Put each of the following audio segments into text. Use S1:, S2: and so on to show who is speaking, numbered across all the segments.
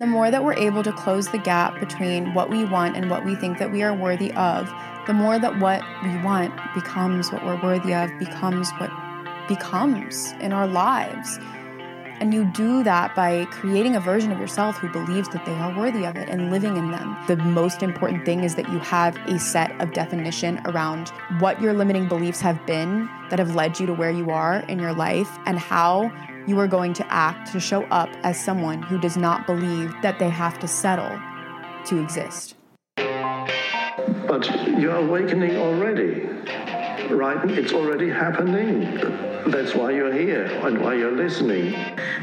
S1: The more that we're able to close the gap between what we want and what we think that we are worthy of, the more that what we want becomes what we're worthy of, becomes what becomes in our lives. And you do that by creating a version of yourself who believes that they are worthy of it and living in them. The most important thing is that you have a set of definition around what your limiting beliefs have been that have led you to where you are in your life and how you are going to act to show up as someone who does not believe that they have to settle to exist.
S2: But you're awakening already, right? It's already happening. That's why you're here and why you're listening.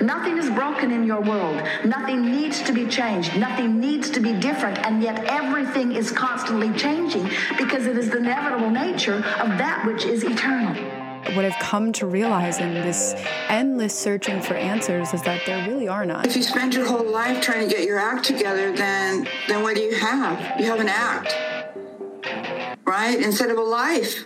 S3: Nothing is broken in your world. Nothing needs to be changed. Nothing needs to be different. And yet everything is constantly changing because it is the inevitable nature of that which is eternal
S1: what I've come to realize in this endless searching for answers is that there really are none.
S4: If you spend your whole life trying to get your act together, then then what do you have? You have an act. Right? Instead of a life.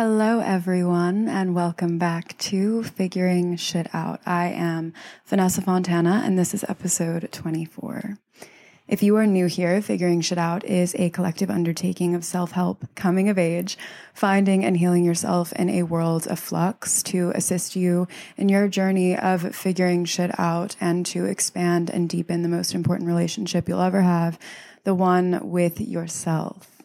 S1: Hello, everyone, and welcome back to Figuring Shit Out. I am Vanessa Fontana, and this is episode 24. If you are new here, Figuring Shit Out is a collective undertaking of self help, coming of age, finding and healing yourself in a world of flux to assist you in your journey of figuring shit out and to expand and deepen the most important relationship you'll ever have the one with yourself.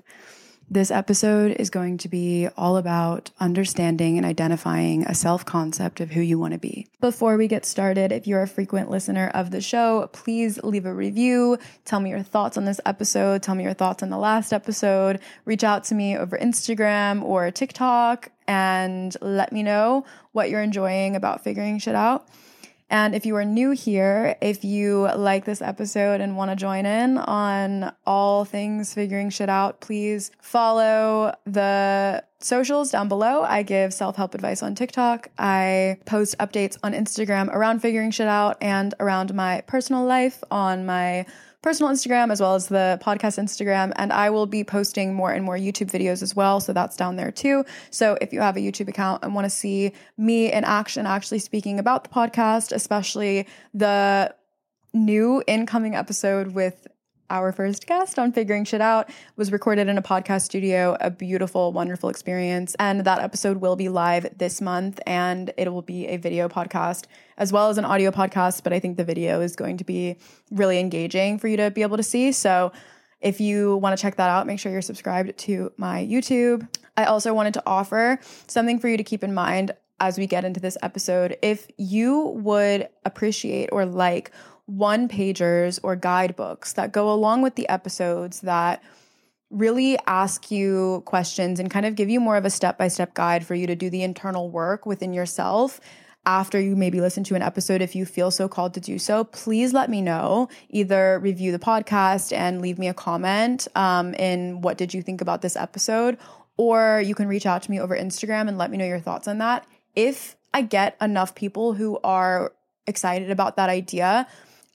S1: This episode is going to be all about understanding and identifying a self concept of who you want to be. Before we get started, if you're a frequent listener of the show, please leave a review. Tell me your thoughts on this episode. Tell me your thoughts on the last episode. Reach out to me over Instagram or TikTok and let me know what you're enjoying about figuring shit out. And if you are new here, if you like this episode and want to join in on all things figuring shit out, please follow the socials down below. I give self help advice on TikTok. I post updates on Instagram around figuring shit out and around my personal life on my personal Instagram as well as the podcast Instagram. And I will be posting more and more YouTube videos as well. So that's down there too. So if you have a YouTube account and want to see me in action, actually speaking about the podcast, especially the new incoming episode with our first guest on Figuring Shit Out was recorded in a podcast studio, a beautiful, wonderful experience. And that episode will be live this month and it will be a video podcast as well as an audio podcast. But I think the video is going to be really engaging for you to be able to see. So if you want to check that out, make sure you're subscribed to my YouTube. I also wanted to offer something for you to keep in mind as we get into this episode. If you would appreciate or like one pagers or guidebooks that go along with the episodes that really ask you questions and kind of give you more of a step by step guide for you to do the internal work within yourself after you maybe listen to an episode if you feel so called to do so. Please let me know. Either review the podcast and leave me a comment um, in what did you think about this episode or you can reach out to me over instagram and let me know your thoughts on that. If i get enough people who are excited about that idea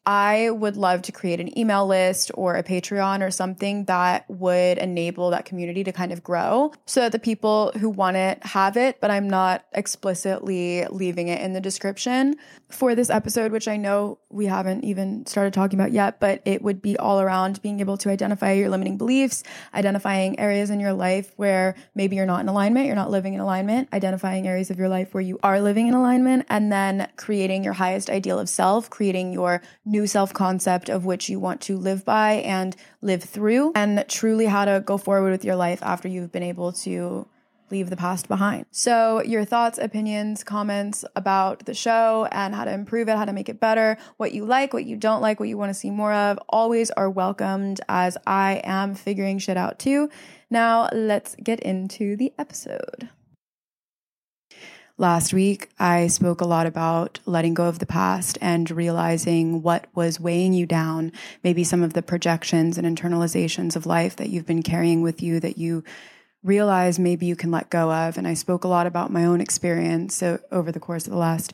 S1: I would love to create an email list or a Patreon or something that would enable that community to kind of grow so that the people who want it have it, but I'm not explicitly leaving it in the description. For this episode, which I know we haven't even started talking about yet, but it would be all around being able to identify your limiting beliefs, identifying areas in your life where maybe you're not in alignment, you're not living in alignment, identifying areas of your life where you are living in alignment, and then creating your highest ideal of self, creating your new self concept of which you want to live by and live through, and truly how to go forward with your life after you've been able to leave the past behind. So, your thoughts, opinions, comments about the show and how to improve it, how to make it better, what you like, what you don't like, what you want to see more of, always are welcomed as I am figuring shit out too. Now, let's get into the episode. Last week, I spoke a lot about letting go of the past and realizing what was weighing you down, maybe some of the projections and internalizations of life that you've been carrying with you that you realize maybe you can let go of. And I spoke a lot about my own experience uh, over the course of the last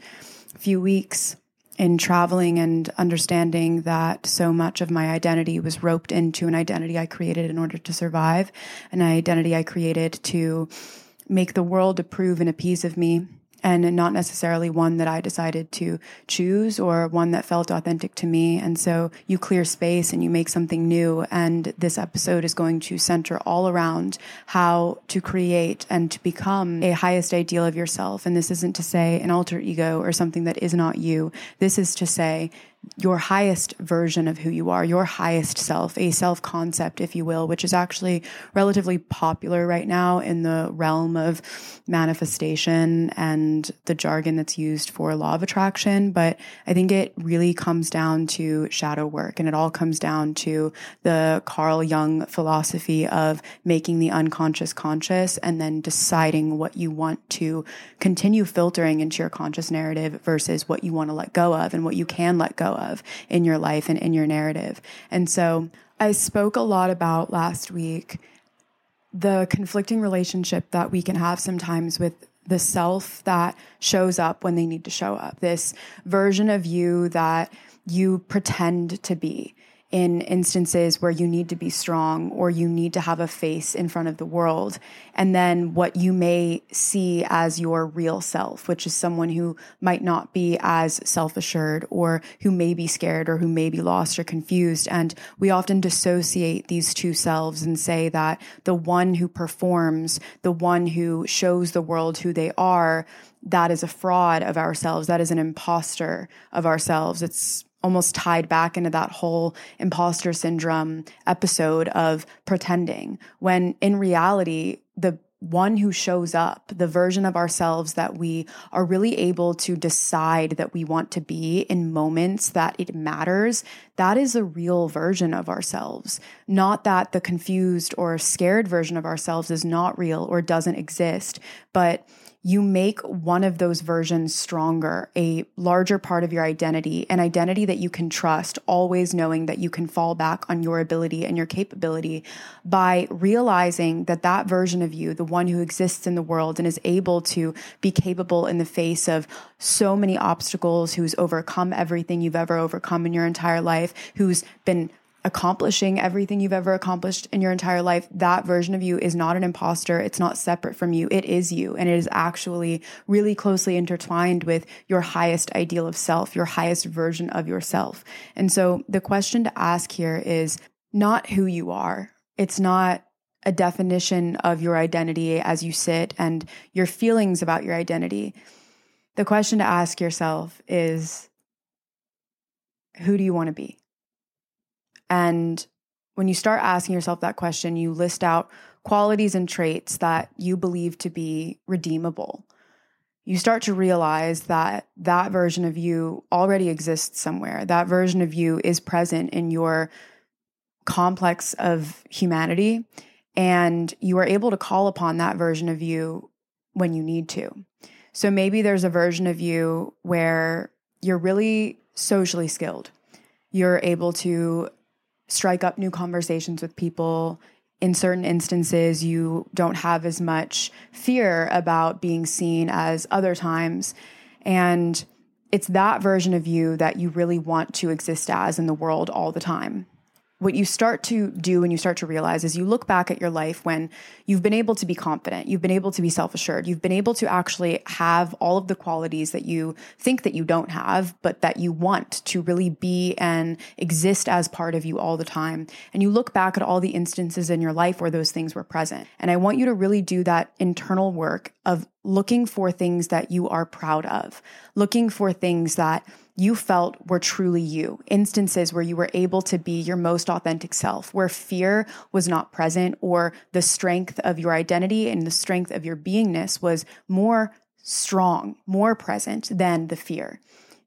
S1: few weeks in traveling and understanding that so much of my identity was roped into an identity I created in order to survive, an identity I created to make the world approve and appease of me and not necessarily one that I decided to choose or one that felt authentic to me. And so you clear space and you make something new. And this episode is going to center all around how to create and to become a highest ideal of yourself. And this isn't to say an alter ego or something that is not you. This is to say your highest version of who you are, your highest self, a self concept, if you will, which is actually relatively popular right now in the realm of manifestation and the jargon that's used for law of attraction. But I think it really comes down to shadow work and it all comes down to the Carl Jung philosophy of making the unconscious conscious and then deciding what you want to continue filtering into your conscious narrative versus what you want to let go of and what you can let go of in your life and in your narrative. And so I spoke a lot about last week the conflicting relationship that we can have sometimes with the self that shows up when they need to show up, this version of you that you pretend to be in instances where you need to be strong or you need to have a face in front of the world. And then what you may see as your real self, which is someone who might not be as self assured or who may be scared or who may be lost or confused. And we often dissociate these two selves and say that the one who performs, the one who shows the world who they are, that is a fraud of ourselves. That is an imposter of ourselves. It's almost tied back into that whole imposter syndrome episode of pretending when in reality the one who shows up, the version of ourselves that we are really able to decide that we want to be in moments that it matters, that is a real version of ourselves. Not that the confused or scared version of ourselves is not real or doesn't exist, but you make one of those versions stronger, a larger part of your identity, an identity that you can trust, always knowing that you can fall back on your ability and your capability by realizing that that version of you, the one who exists in the world and is able to be capable in the face of so many obstacles, who's overcome everything you've ever overcome in your entire life, who's been accomplishing everything you've ever accomplished in your entire life, that version of you is not an imposter. It's not separate from you. It is you. And it is actually really closely intertwined with your highest ideal of self, your highest version of yourself. And so the question to ask here is not who you are. It's not a definition of your identity as you sit and your feelings about your identity. The question to ask yourself is who do you want to be? And when you start asking yourself that question, you list out qualities and traits that you believe to be redeemable. You start to realize that that version of you already exists somewhere. That version of you is present in your complex of humanity. And you are able to call upon that version of you when you need to. So maybe there's a version of you where you're really socially skilled. You're able to strike up new conversations with people. In certain instances, you don't have as much fear about being seen as other times. And it's that version of you that you really want to exist as in the world all the time what you start to do and you start to realize is you look back at your life when you've been able to be confident, you've been able to be self assured, you've been able to actually have all of the qualities that you think that you don't have, but that you want to really be and exist as part of you all the time. And you look back at all the instances in your life where those things were present. And I want you to really do that internal work of looking for things that you are proud of, looking for things that you felt were truly you, instances where you were able to be your most authentic self, where fear was not present, or the strength of your identity and the strength of your beingness was more strong, more present than the fear.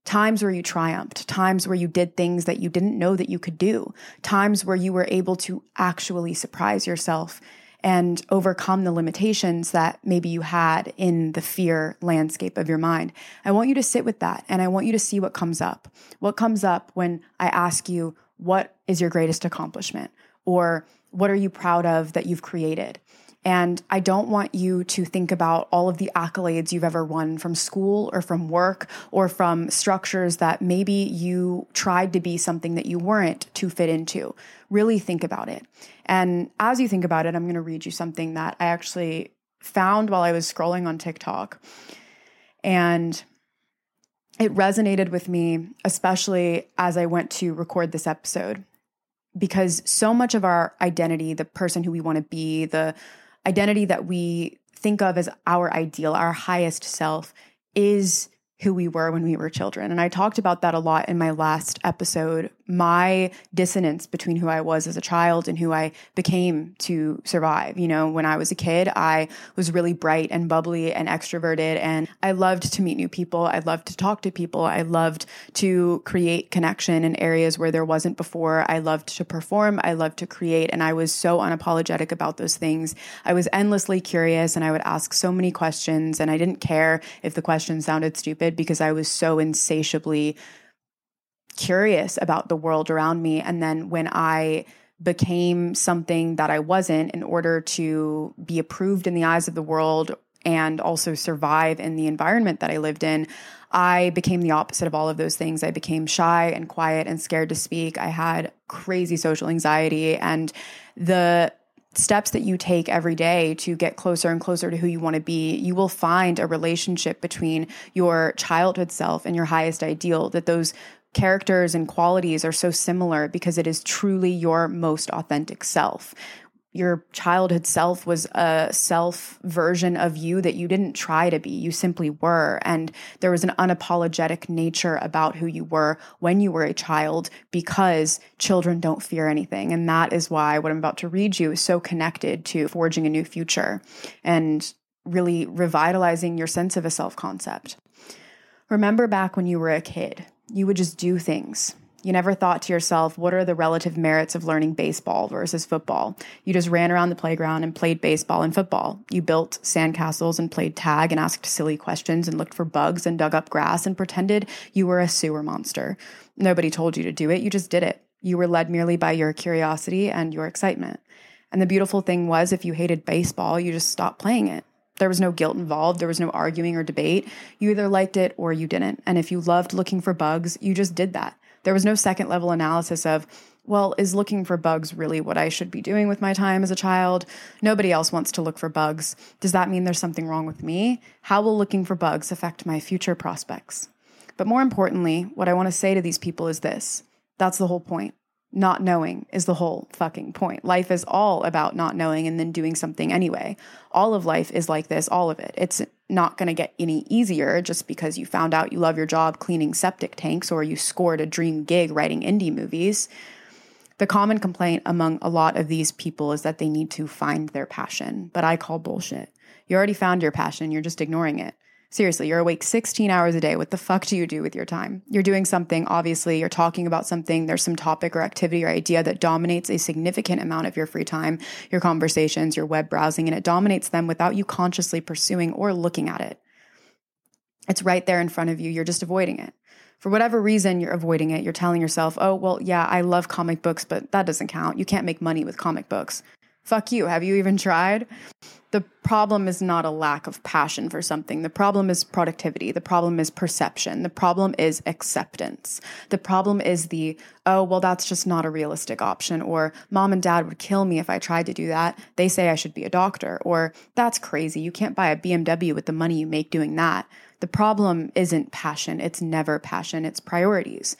S1: Times where you triumphed, times where you did things that you didn't know that you could do, times where you were able to actually surprise yourself and overcome the limitations that maybe you had in the fear landscape of your mind. I want you to sit with that and I want you to see what comes up. What comes up when I ask you, what is your greatest accomplishment? Or what are you proud of that you've created? And I don't want you to think about all of the accolades you've ever won from school or from work or from structures that maybe you tried to be something that you weren't to fit into. Really think about it. And as you think about it, I'm going to read you something that I actually found while I was scrolling on TikTok. And it resonated with me, especially as I went to record this episode, because so much of our identity, the person who we want to be, the identity that we think of as our ideal, our highest self, is who we were when we were children. And I talked about that a lot in my last episode my dissonance between who I was as a child and who I became to survive. You know, when I was a kid, I was really bright and bubbly and extroverted, and I loved to meet new people. I loved to talk to people. I loved to create connection in areas where there wasn't before. I loved to perform. I loved to create, and I was so unapologetic about those things. I was endlessly curious, and I would ask so many questions, and I didn't care if the questions sounded stupid because I was so insatiably curious about the world around me. And then when I became something that I wasn't in order to be approved in the eyes of the world and also survive in the environment that I lived in, I became the opposite of all of those things. I became shy and quiet and scared to speak. I had crazy social anxiety and the steps that you take every day to get closer and closer to who you want to be, you will find a relationship between your childhood self and your highest ideal, that those characters and qualities are so similar because it is truly your most authentic self. Your childhood self was a self version of you that you didn't try to be. You simply were. And there was an unapologetic nature about who you were when you were a child because children don't fear anything. And that is why what I'm about to read you is so connected to forging a new future and really revitalizing your sense of a self concept. Remember back when you were a kid you would just do things. You never thought to yourself, what are the relative merits of learning baseball versus football? You just ran around the playground and played baseball and football. You built sandcastles and played tag and asked silly questions and looked for bugs and dug up grass and pretended you were a sewer monster. Nobody told you to do it, you just did it. You were led merely by your curiosity and your excitement. And the beautiful thing was, if you hated baseball, you just stopped playing it. There was no guilt involved. There was no arguing or debate. You either liked it or you didn't. And if you loved looking for bugs, you just did that. There was no second level analysis of, well, is looking for bugs really what I should be doing with my time as a child? Nobody else wants to look for bugs. Does that mean there's something wrong with me? How will looking for bugs affect my future prospects? But more importantly, what I want to say to these people is this that's the whole point not knowing is the whole fucking point. Life is all about not knowing and then doing something anyway. All of life is like this, all of it. It's not going to get any easier just because you found out you love your job cleaning septic tanks or you scored a dream gig writing indie movies. The common complaint among a lot of these people is that they need to find their passion, but I call bullshit. You already found your passion, you're just ignoring it. Seriously, you're awake 16 hours a day. What the fuck do you do with your time? You're doing something, obviously, you're talking about something, there's some topic or activity or idea that dominates a significant amount of your free time, your conversations, your web browsing, and it dominates them without you consciously pursuing or looking at it. It's right there in front of you, you're just avoiding it. For whatever reason, you're avoiding it. You're telling yourself, oh, well, yeah, I love comic books, but that doesn't count. You can't make money with comic books. Fuck you. Have you even tried? The problem is not a lack of passion for something. The problem is productivity. The problem is perception. The problem is acceptance. The problem is the, oh, well, that's just not a realistic option. Or mom and dad would kill me if I tried to do that. They say I should be a doctor. Or that's crazy. You can't buy a BMW with the money you make doing that. The problem isn't passion. It's never passion. It's priorities.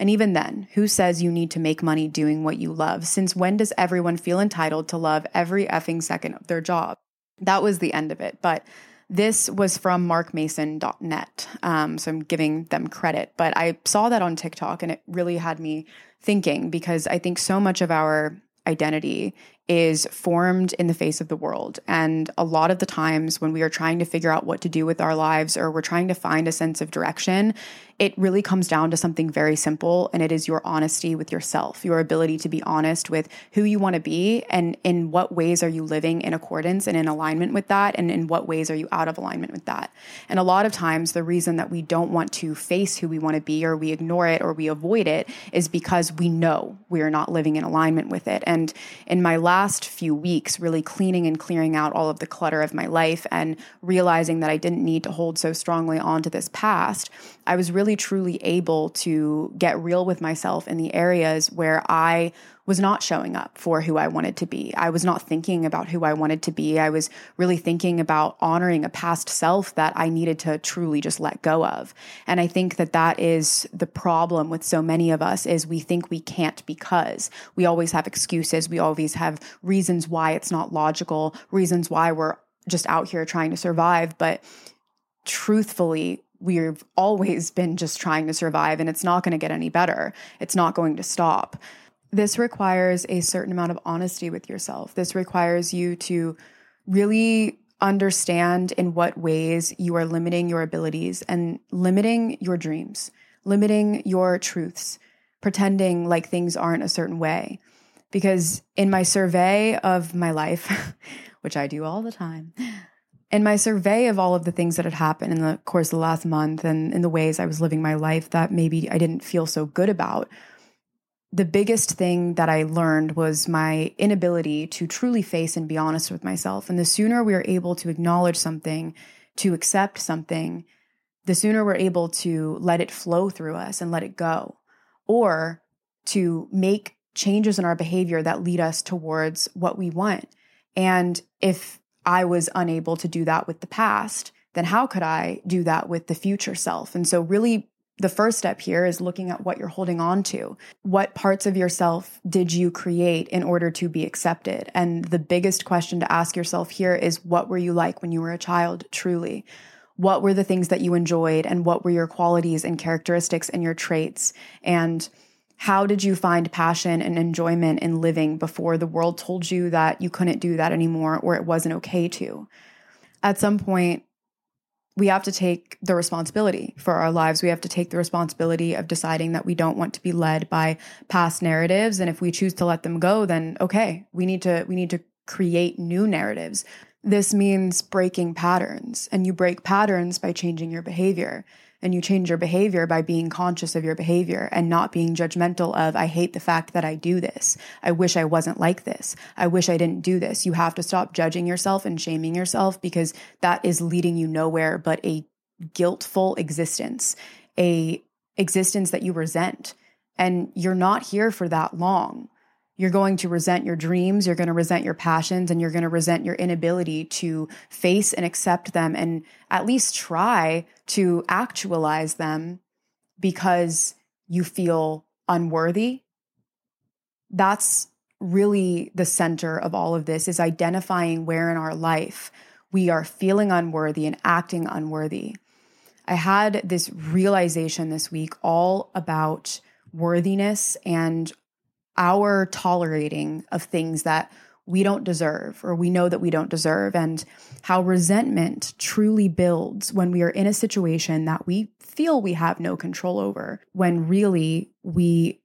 S1: And even then, who says you need to make money doing what you love? Since when does everyone feel entitled to love every effing second of their job? That was the end of it. But this was from markmanson.net. Um, so I'm giving them credit. But I saw that on TikTok and it really had me thinking because I think so much of our identity is formed in the face of the world. And a lot of the times when we are trying to figure out what to do with our lives or we're trying to find a sense of direction, it really comes down to something very simple, and it is your honesty with yourself, your ability to be honest with who you want to be and in what ways are you living in accordance and in alignment with that, and in what ways are you out of alignment with that. And a lot of times, the reason that we don't want to face who we want to be, or we ignore it, or we avoid it, is because we know we are not living in alignment with it. And in my last few weeks, really cleaning and clearing out all of the clutter of my life and realizing that I didn't need to hold so strongly onto this past, I was really truly able to get real with myself in the areas where I was not showing up for who I wanted to be. I was not thinking about who I wanted to be. I was really thinking about honoring a past self that I needed to truly just let go of. And I think that that is the problem with so many of us is we think we can't because we always have excuses. We always have reasons why it's not logical, reasons why we're just out here trying to survive, but truthfully we've always been just trying to survive and it's not going to get any better. It's not going to stop. This requires a certain amount of honesty with yourself. This requires you to really understand in what ways you are limiting your abilities and limiting your dreams, limiting your truths, pretending like things aren't a certain way. Because in my survey of my life, which I do all the time, in my survey of all of the things that had happened in the course of the last month and in the ways I was living my life that maybe I didn't feel so good about, the biggest thing that I learned was my inability to truly face and be honest with myself. And the sooner we are able to acknowledge something, to accept something, the sooner we're able to let it flow through us and let it go, or to make changes in our behavior that lead us towards what we want. And if I was unable to do that with the past, then how could I do that with the future self? And so, really, the first step here is looking at what you're holding on to. What parts of yourself did you create in order to be accepted? And the biggest question to ask yourself here is what were you like when you were a child, truly? What were the things that you enjoyed, and what were your qualities and characteristics and your traits? And how did you find passion and enjoyment in living before the world told you that you couldn't do that anymore or it wasn't okay to? At some point, we have to take the responsibility for our lives. We have to take the responsibility of deciding that we don't want to be led by past narratives and if we choose to let them go then okay, we need to we need to create new narratives. This means breaking patterns and you break patterns by changing your behavior and you change your behavior by being conscious of your behavior and not being judgmental of i hate the fact that i do this. I wish i wasn't like this. I wish i didn't do this. You have to stop judging yourself and shaming yourself because that is leading you nowhere but a guiltful existence a existence that you resent. And you're not here for that long you're going to resent your dreams, you're going to resent your passions, and you're going to resent your inability to face and accept them and at least try to actualize them because you feel unworthy. That's really the center of all of this is identifying where in our life we are feeling unworthy and acting unworthy. I had this realization this week all about worthiness and our tolerating of things that we don't deserve or we know that we don't deserve, and how resentment truly builds when we are in a situation that we feel we have no control over, when really we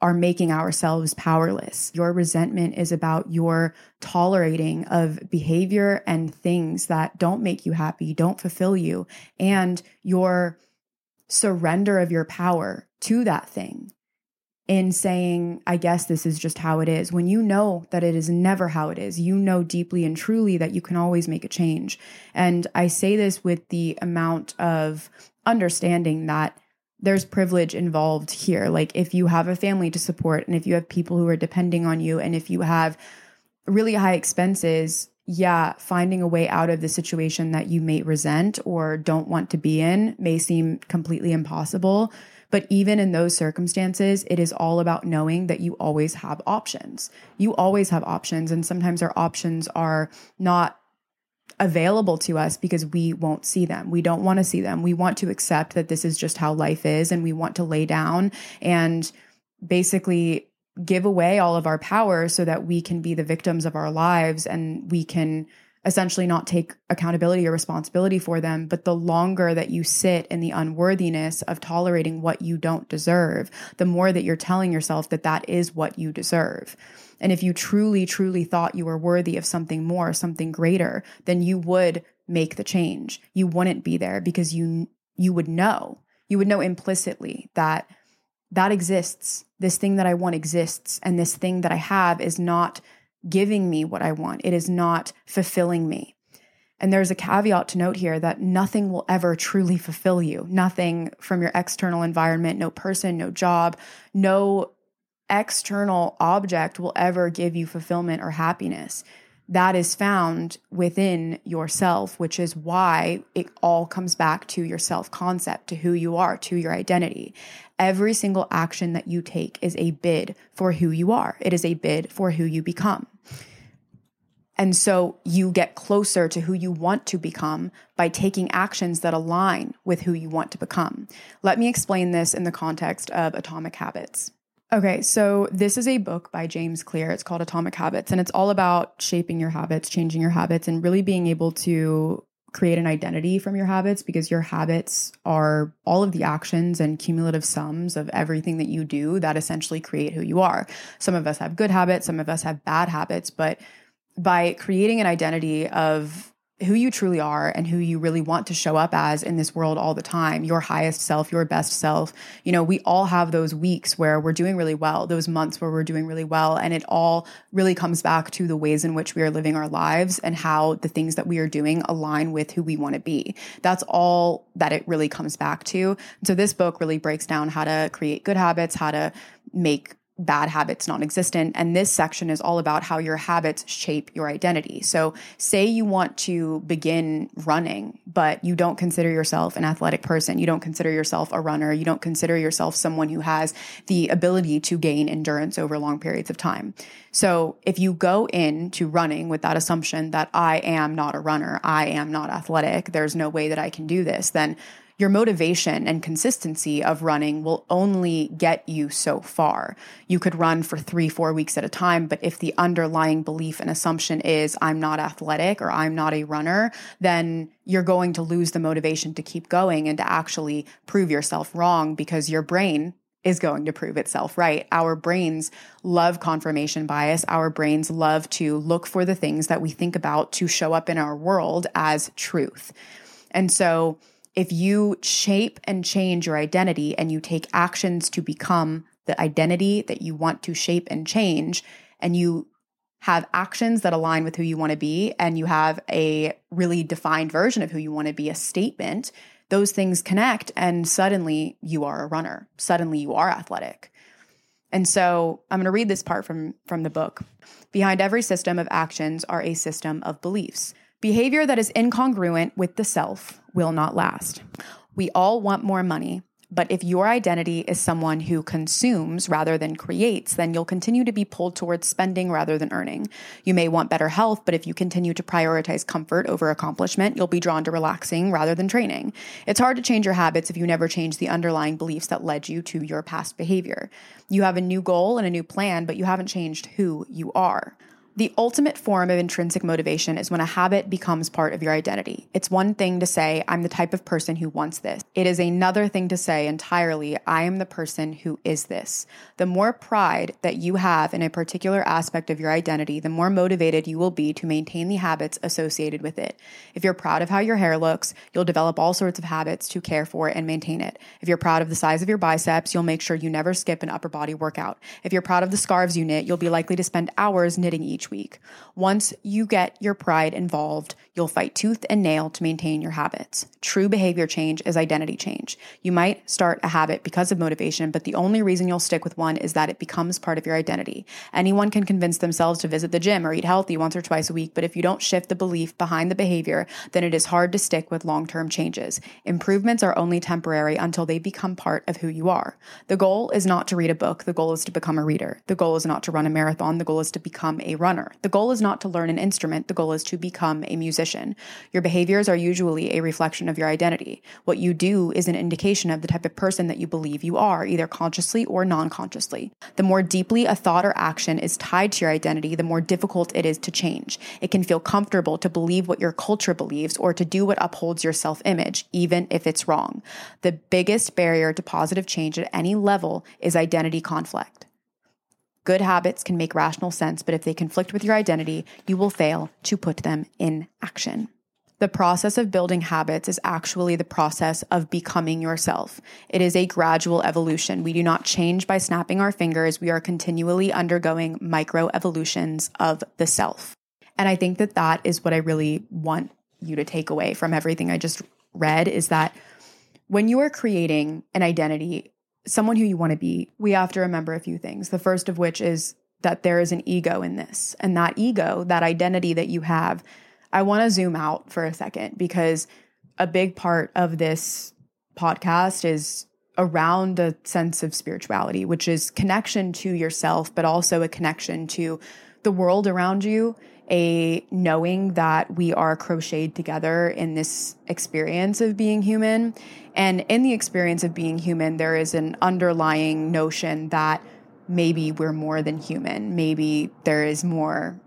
S1: are making ourselves powerless. Your resentment is about your tolerating of behavior and things that don't make you happy, don't fulfill you, and your surrender of your power to that thing in saying, I guess this is just how it is. When you know that it is never how it is, you know deeply and truly that you can always make a change. And I say this with the amount of understanding that there's privilege involved here. Like if you have a family to support and if you have people who are depending on you and if you have really high expenses, yeah, finding a way out of the situation that you may resent or don't want to be in may seem completely impossible. But even in those circumstances, it is all about knowing that you always have options. You always have options. And sometimes our options are not available to us because we won't see them. We don't want to see them. We want to accept that this is just how life is and we want to lay down and basically give away all of our power so that we can be the victims of our lives and we can essentially not take accountability or responsibility for them. But the longer that you sit in the unworthiness of tolerating what you don't deserve, the more that you're telling yourself that that is what you deserve. And if you truly, truly thought you were worthy of something more, something greater, then you would make the change. You wouldn't be there because you you would know. You would know implicitly that that exists. This thing that I want exists and this thing that I have is not giving me what I want. It is not fulfilling me. And there's a caveat to note here that nothing will ever truly fulfill you. Nothing from your external environment, no person, no job, no external object will ever give you fulfillment or happiness. That is found within yourself, which is why it all comes back to your self concept, to who you are, to your identity. Every single action that you take is a bid for who you are, it is a bid for who you become. And so you get closer to who you want to become by taking actions that align with who you want to become. Let me explain this in the context of atomic habits. Okay, so this is a book by James Clear. It's called Atomic Habits, and it's all about shaping your habits, changing your habits, and really being able to create an identity from your habits because your habits are all of the actions and cumulative sums of everything that you do that essentially create who you are. Some of us have good habits, some of us have bad habits, but by creating an identity of who you truly are and who you really want to show up as in this world all the time, your highest self, your best self. You know, we all have those weeks where we're doing really well, those months where we're doing really well. And it all really comes back to the ways in which we are living our lives and how the things that we are doing align with who we want to be. That's all that it really comes back to. So this book really breaks down how to create good habits, how to make bad habits non existent. And this section is all about how your habits shape your identity. So, say you want to begin running, but you don't consider yourself an athletic person. You don't consider yourself a runner. You don't consider yourself someone who has the ability to gain endurance over long periods of time. So, if you go into running with that assumption that I am not a runner, I am not athletic, there's no way that I can do this, then your motivation and consistency of running will only get you so far. You could run for three, four weeks at a time, but if the underlying belief and assumption is, I'm not athletic or I'm not a runner, then you're going to lose the motivation to keep going and to actually prove yourself wrong because your brain is going to prove itself right. Our brains love confirmation bias. Our brains love to look for the things that we think about to show up in our world as truth. And so, if you shape and change your identity and you take actions to become the identity that you want to shape and change, and you have actions that align with who you want to be, and you have a really defined version of who you want to be, a statement, those things connect, and suddenly you are a runner. Suddenly you are athletic. And so I'm going to read this part from, from the book. Behind every system of actions are a system of beliefs. Behavior that is incongruent with the self will not last. We all want more money, but if your identity is someone who consumes rather than creates, then you'll continue to be pulled towards spending rather than earning. You may want better health, but if you continue to prioritize comfort over accomplishment, you'll be drawn to relaxing rather than training. It's hard to change your habits if you never change the underlying beliefs that led you to your past behavior. You have a new goal and a new plan, but you haven't changed who you are. The ultimate form of intrinsic motivation is when a habit becomes part of your identity. It's one thing to say, I'm the type of person who wants this. It is another thing to say entirely, I am the person who is this. The more pride that you have in a particular aspect of your identity, the more motivated you will be to maintain the habits associated with it. If you're proud of how your hair looks, you'll develop all sorts of habits to care for and maintain it. If you're proud of the size of your biceps, you'll make sure you never skip an upper body workout. If you're proud of the scarves you knit, you'll be likely to spend hours knitting each week. Once you get your pride involved, you'll fight tooth and nail to maintain your habits. True behavior change is identity change. You might start a habit because of motivation, but the only reason you'll stick with one is that it becomes part of your identity. Anyone can convince themselves to visit the gym or eat healthy once or twice a week, but if you don't shift the belief behind the behavior, then it is hard to stick with long term changes. Improvements are only temporary until they become part of who you are. The goal is not to read a book, the goal is to become a reader. The goal is not to run a marathon, the goal is to become a runner. The goal is not to learn an instrument, the goal is to become a musician. Your behaviors are usually a reflection of your identity. What you do is an indication of the type of person that you believe you are, either consciously or non consciously. The more deeply a thought or action is tied to your identity, the more difficult it is to change. It can feel comfortable to believe what your culture believes or to do what upholds your self image, even if it's wrong. The biggest barrier to positive change at any level is identity conflict. Good habits can make rational sense, but if they conflict with your identity, you will fail to put them in action. The process of building habits is actually the process of becoming yourself. It is a gradual evolution. We do not change by snapping our fingers. We are continually undergoing micro evolutions of the self. And I think that that is what I really want you to take away from everything I just read is that when you are creating an identity, someone who you want to be, we have to remember a few things. The first of which is that there is an ego in this. And that ego, that identity that you have, I want to zoom out for a second because a big part of this podcast is around a sense of spirituality, which is connection to yourself, but also a connection to the world around you, a knowing that we are crocheted together in this experience of being human. And in the experience of being human, there is an underlying notion that maybe we're more than human. Maybe there is more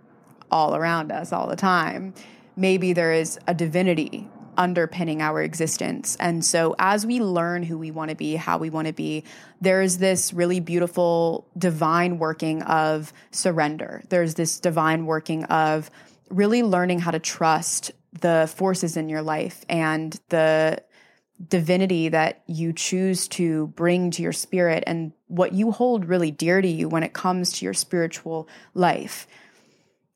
S1: all around us all the time. Maybe there is a divinity underpinning our existence. And so, as we learn who we want to be, how we want to be, there's this really beautiful divine working of surrender. There's this divine working of really learning how to trust the forces in your life and the divinity that you choose to bring to your spirit and what you hold really dear to you when it comes to your spiritual life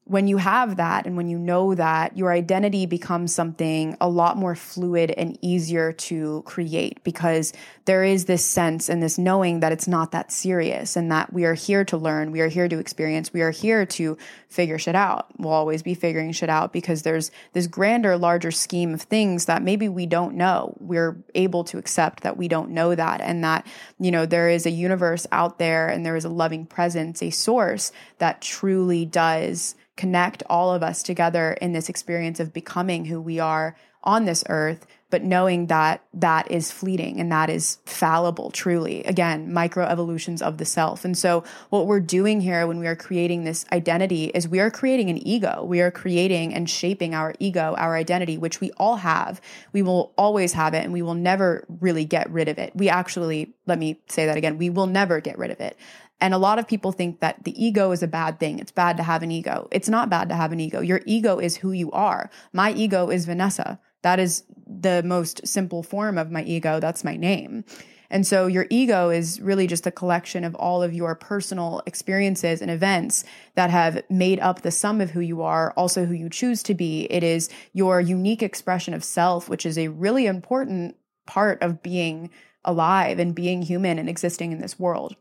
S1: when you have that and when you know that, your identity becomes something a lot more fluid and easier to create because there is this sense and this knowing that it's not that serious and that we are here to learn, we are here to experience, we are here to figure shit out. We'll always be figuring shit out because there's this grander, larger scheme of things that maybe we don't know. We're able to accept that we don't know that and that, you know, there is a universe out there and there is a loving presence, a source that truly does connect all of us together in this experience of becoming who we are on this earth, but knowing that that is fleeting and that is fallible, truly. Again, micro evolutions of the self. And so, what we're doing here when we are creating this identity is we are creating an ego. We are creating and shaping our ego, our identity, which we all have. We will always have it and we will never really get rid of it. We actually, let me say that again, we will never get rid of it. And a lot of people think that the ego is a bad thing. It's bad to have an ego. It's not bad to have an ego. Your ego is who you are. My ego is Vanessa. That is the most simple form of my ego. That's my name. And so your ego is really just a collection of all of your personal experiences and events that have made up the sum of who you are, also who you choose to be. It is your unique expression of self, which is a really important part of being alive and being human and existing in this world.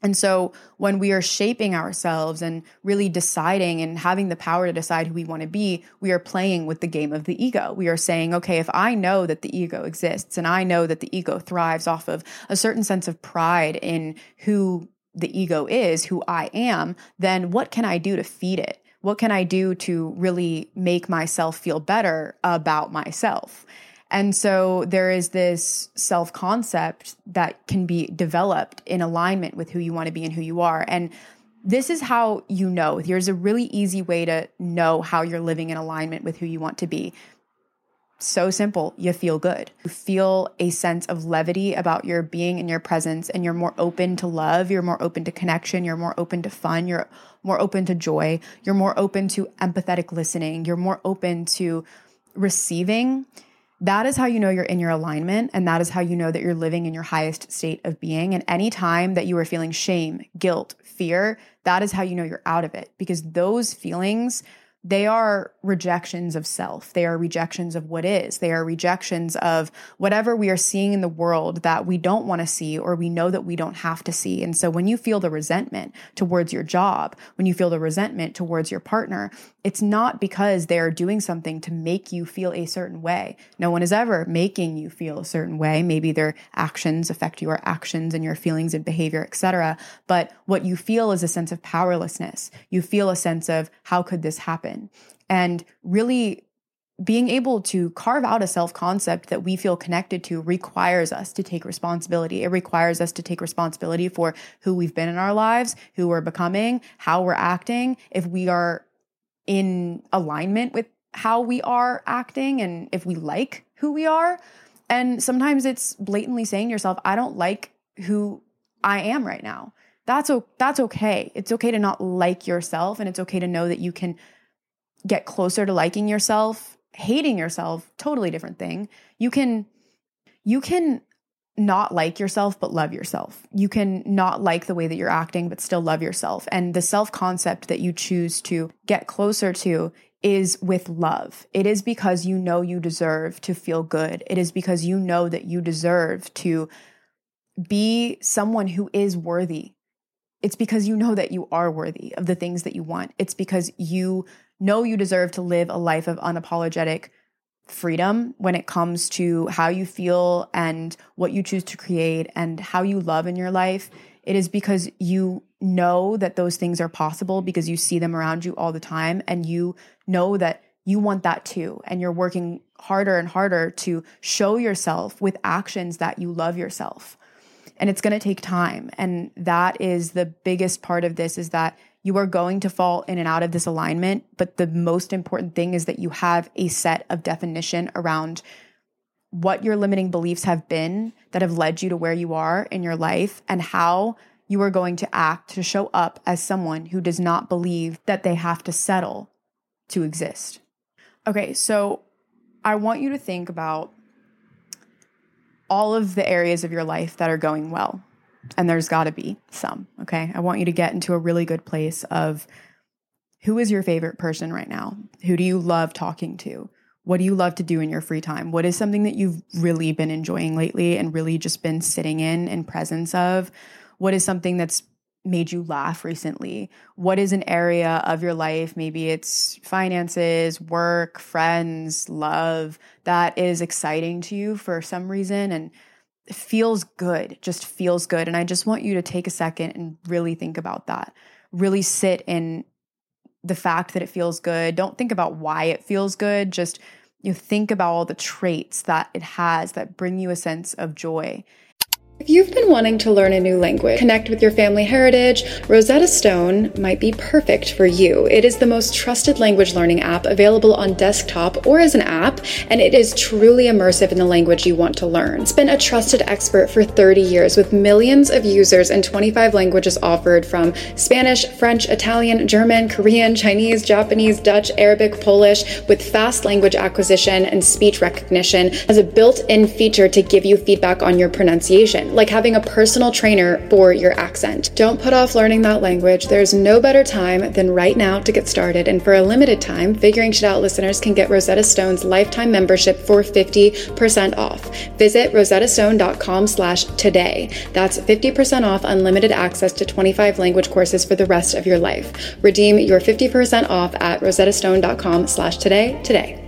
S1: And so when we are shaping ourselves and really deciding and having the power to decide who we want to be, we are playing with the game of the ego. We are saying, okay, if I know that the ego exists and I know that the ego thrives off of a certain sense of pride in who the ego is, who I am, then what can I do to feed it? What can I do to really make myself feel better about myself? And so there is this self concept that can be developed in alignment with who you want to be and who you are. And this is how you know. Here's a really easy way to know how you're living in alignment with who you want to be. So simple, you feel good. You feel a sense of levity about your being and your presence, and you're more open to love, you're more open to connection, you're more open to fun, you're more open to joy, you're more open to empathetic listening, you're more open to receiving. That is how you know you're in your alignment, and that is how you know that you're living in your highest state of being. And any time that you are feeling shame, guilt, fear, that is how you know you're out of it because those feelings they are rejections of self. They are rejections of what is. They are rejections of whatever we are seeing in the world that we don't want to see or we know that we don't have to see. And so when you feel the resentment towards your job, when you feel the resentment towards your partner, it's not because they're doing something to make you feel a certain way. No one is ever making you feel a certain way. Maybe their actions affect your actions and your feelings and behavior, etc. But what you feel is a sense of powerlessness. You feel a sense of how could this happen? And really being able to carve out a self concept that we feel connected to requires us to take responsibility. It requires us to take responsibility for who we've been in our lives, who we're becoming, how we're acting. If we are in alignment with how we are acting and if we like who we are. And sometimes it's blatantly saying to yourself, I don't like who I am right now. That's that's okay. It's okay to not like yourself and it's okay to know that you can get closer to liking yourself, hating yourself, totally different thing. You can you can not like yourself but love yourself. You can not like the way that you're acting but still love yourself. And the self-concept that you choose to get closer to is with love. It is because you know you deserve to feel good. It is because you know that you deserve to be someone who is worthy. It's because you know that you are worthy of the things that you want. It's because you know you deserve to live a life of unapologetic freedom when it comes to how you feel and what you choose to create and how you love in your life. It is because you know that those things are possible because you see them around you all the time and you know that you want that too. And you're working harder and harder to show yourself with actions that you love yourself. And it's going to take time. And that is the biggest part of this is that you are going to fall in and out of this alignment. But the most important thing is that you have a set of definition around what your limiting beliefs have been that have led you to where you are in your life and how you are going to act to show up as someone who does not believe that they have to settle to exist. Okay, so I want you to think about all of the areas of your life that are going well and there's got to be some, okay? I want you to get into a really good place of who is your favorite person right now? Who do you love talking to? What do you love to do in your free time? What is something that you've really been enjoying lately and really just been sitting in in presence of? What is something that's made you laugh recently? What is an area of your life, maybe it's finances, work, friends, love, that is exciting to you for some reason and feels good, just feels good. And I just want you to take a second and really think about that. Really sit in the fact that it feels good. Don't think about why it feels good. Just you know, think about all the traits that it has that bring you a sense of joy.
S5: If you've been wanting to learn a new language, connect with your family heritage, Rosetta Stone might be perfect for you. It is the most trusted language learning app available on desktop or as an app, and it is truly immersive in the language you want to learn. It's been a trusted expert for 30 years with millions of users and 25 languages offered from Spanish, French, Italian, German, Korean, Chinese, Japanese, Dutch, Arabic, Polish, with fast language acquisition and speech recognition as a built in feature to give you feedback on your pronunciation like having a personal trainer for your accent. Don't put off learning that language. There's no better time than right now to get started. And for a limited time, Figuring Shit Out listeners can get Rosetta Stone's lifetime membership for 50% off. Visit rosettastone.com slash today. That's 50% off unlimited access to 25 language courses for the rest of your life. Redeem your 50% off at rosettastone.com slash today today.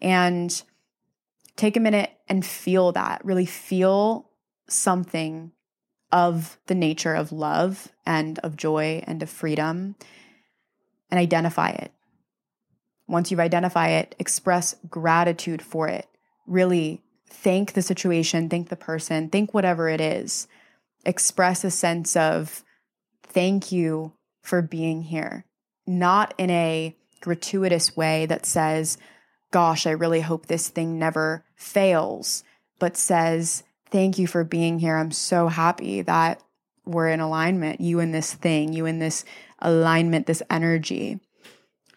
S1: And take a minute and feel that, really feel something of the nature of love and of joy and of freedom and identify it. Once you've identified it, express gratitude for it. Really thank the situation, thank the person, thank whatever it is. Express a sense of thank you for being here, not in a gratuitous way that says, gosh, I really hope this thing never fails, but says, thank you for being here. I'm so happy that we're in alignment, you and this thing, you and this alignment, this energy.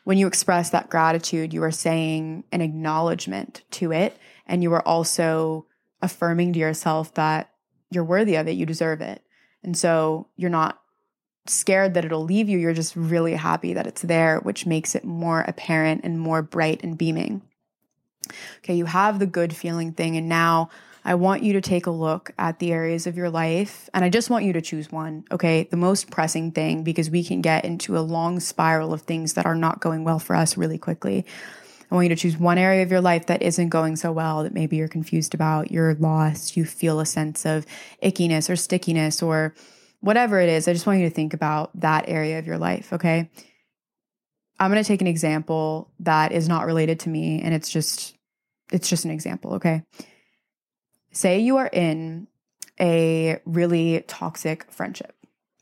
S1: When you express that gratitude, you are saying an acknowledgement to it. And you are also affirming to yourself that you're worthy of it, you deserve it. And so you're not scared that it'll leave you. You're just really happy that it's there, which makes it more apparent and more bright and beaming. Okay, you have the good feeling thing. And now I want you to take a look at the areas of your life. And I just want you to choose one. Okay, the most pressing thing, because we can get into a long spiral of things that are not going well for us really quickly. I want you to choose one area of your life that isn't going so well, that maybe you're confused about, you're lost, you feel a sense of ickiness or stickiness or whatever it is, I just want you to think about that area of your life, okay? I'm going to take an example that is not related to me and it's just it's just an example, okay? Say you are in a really toxic friendship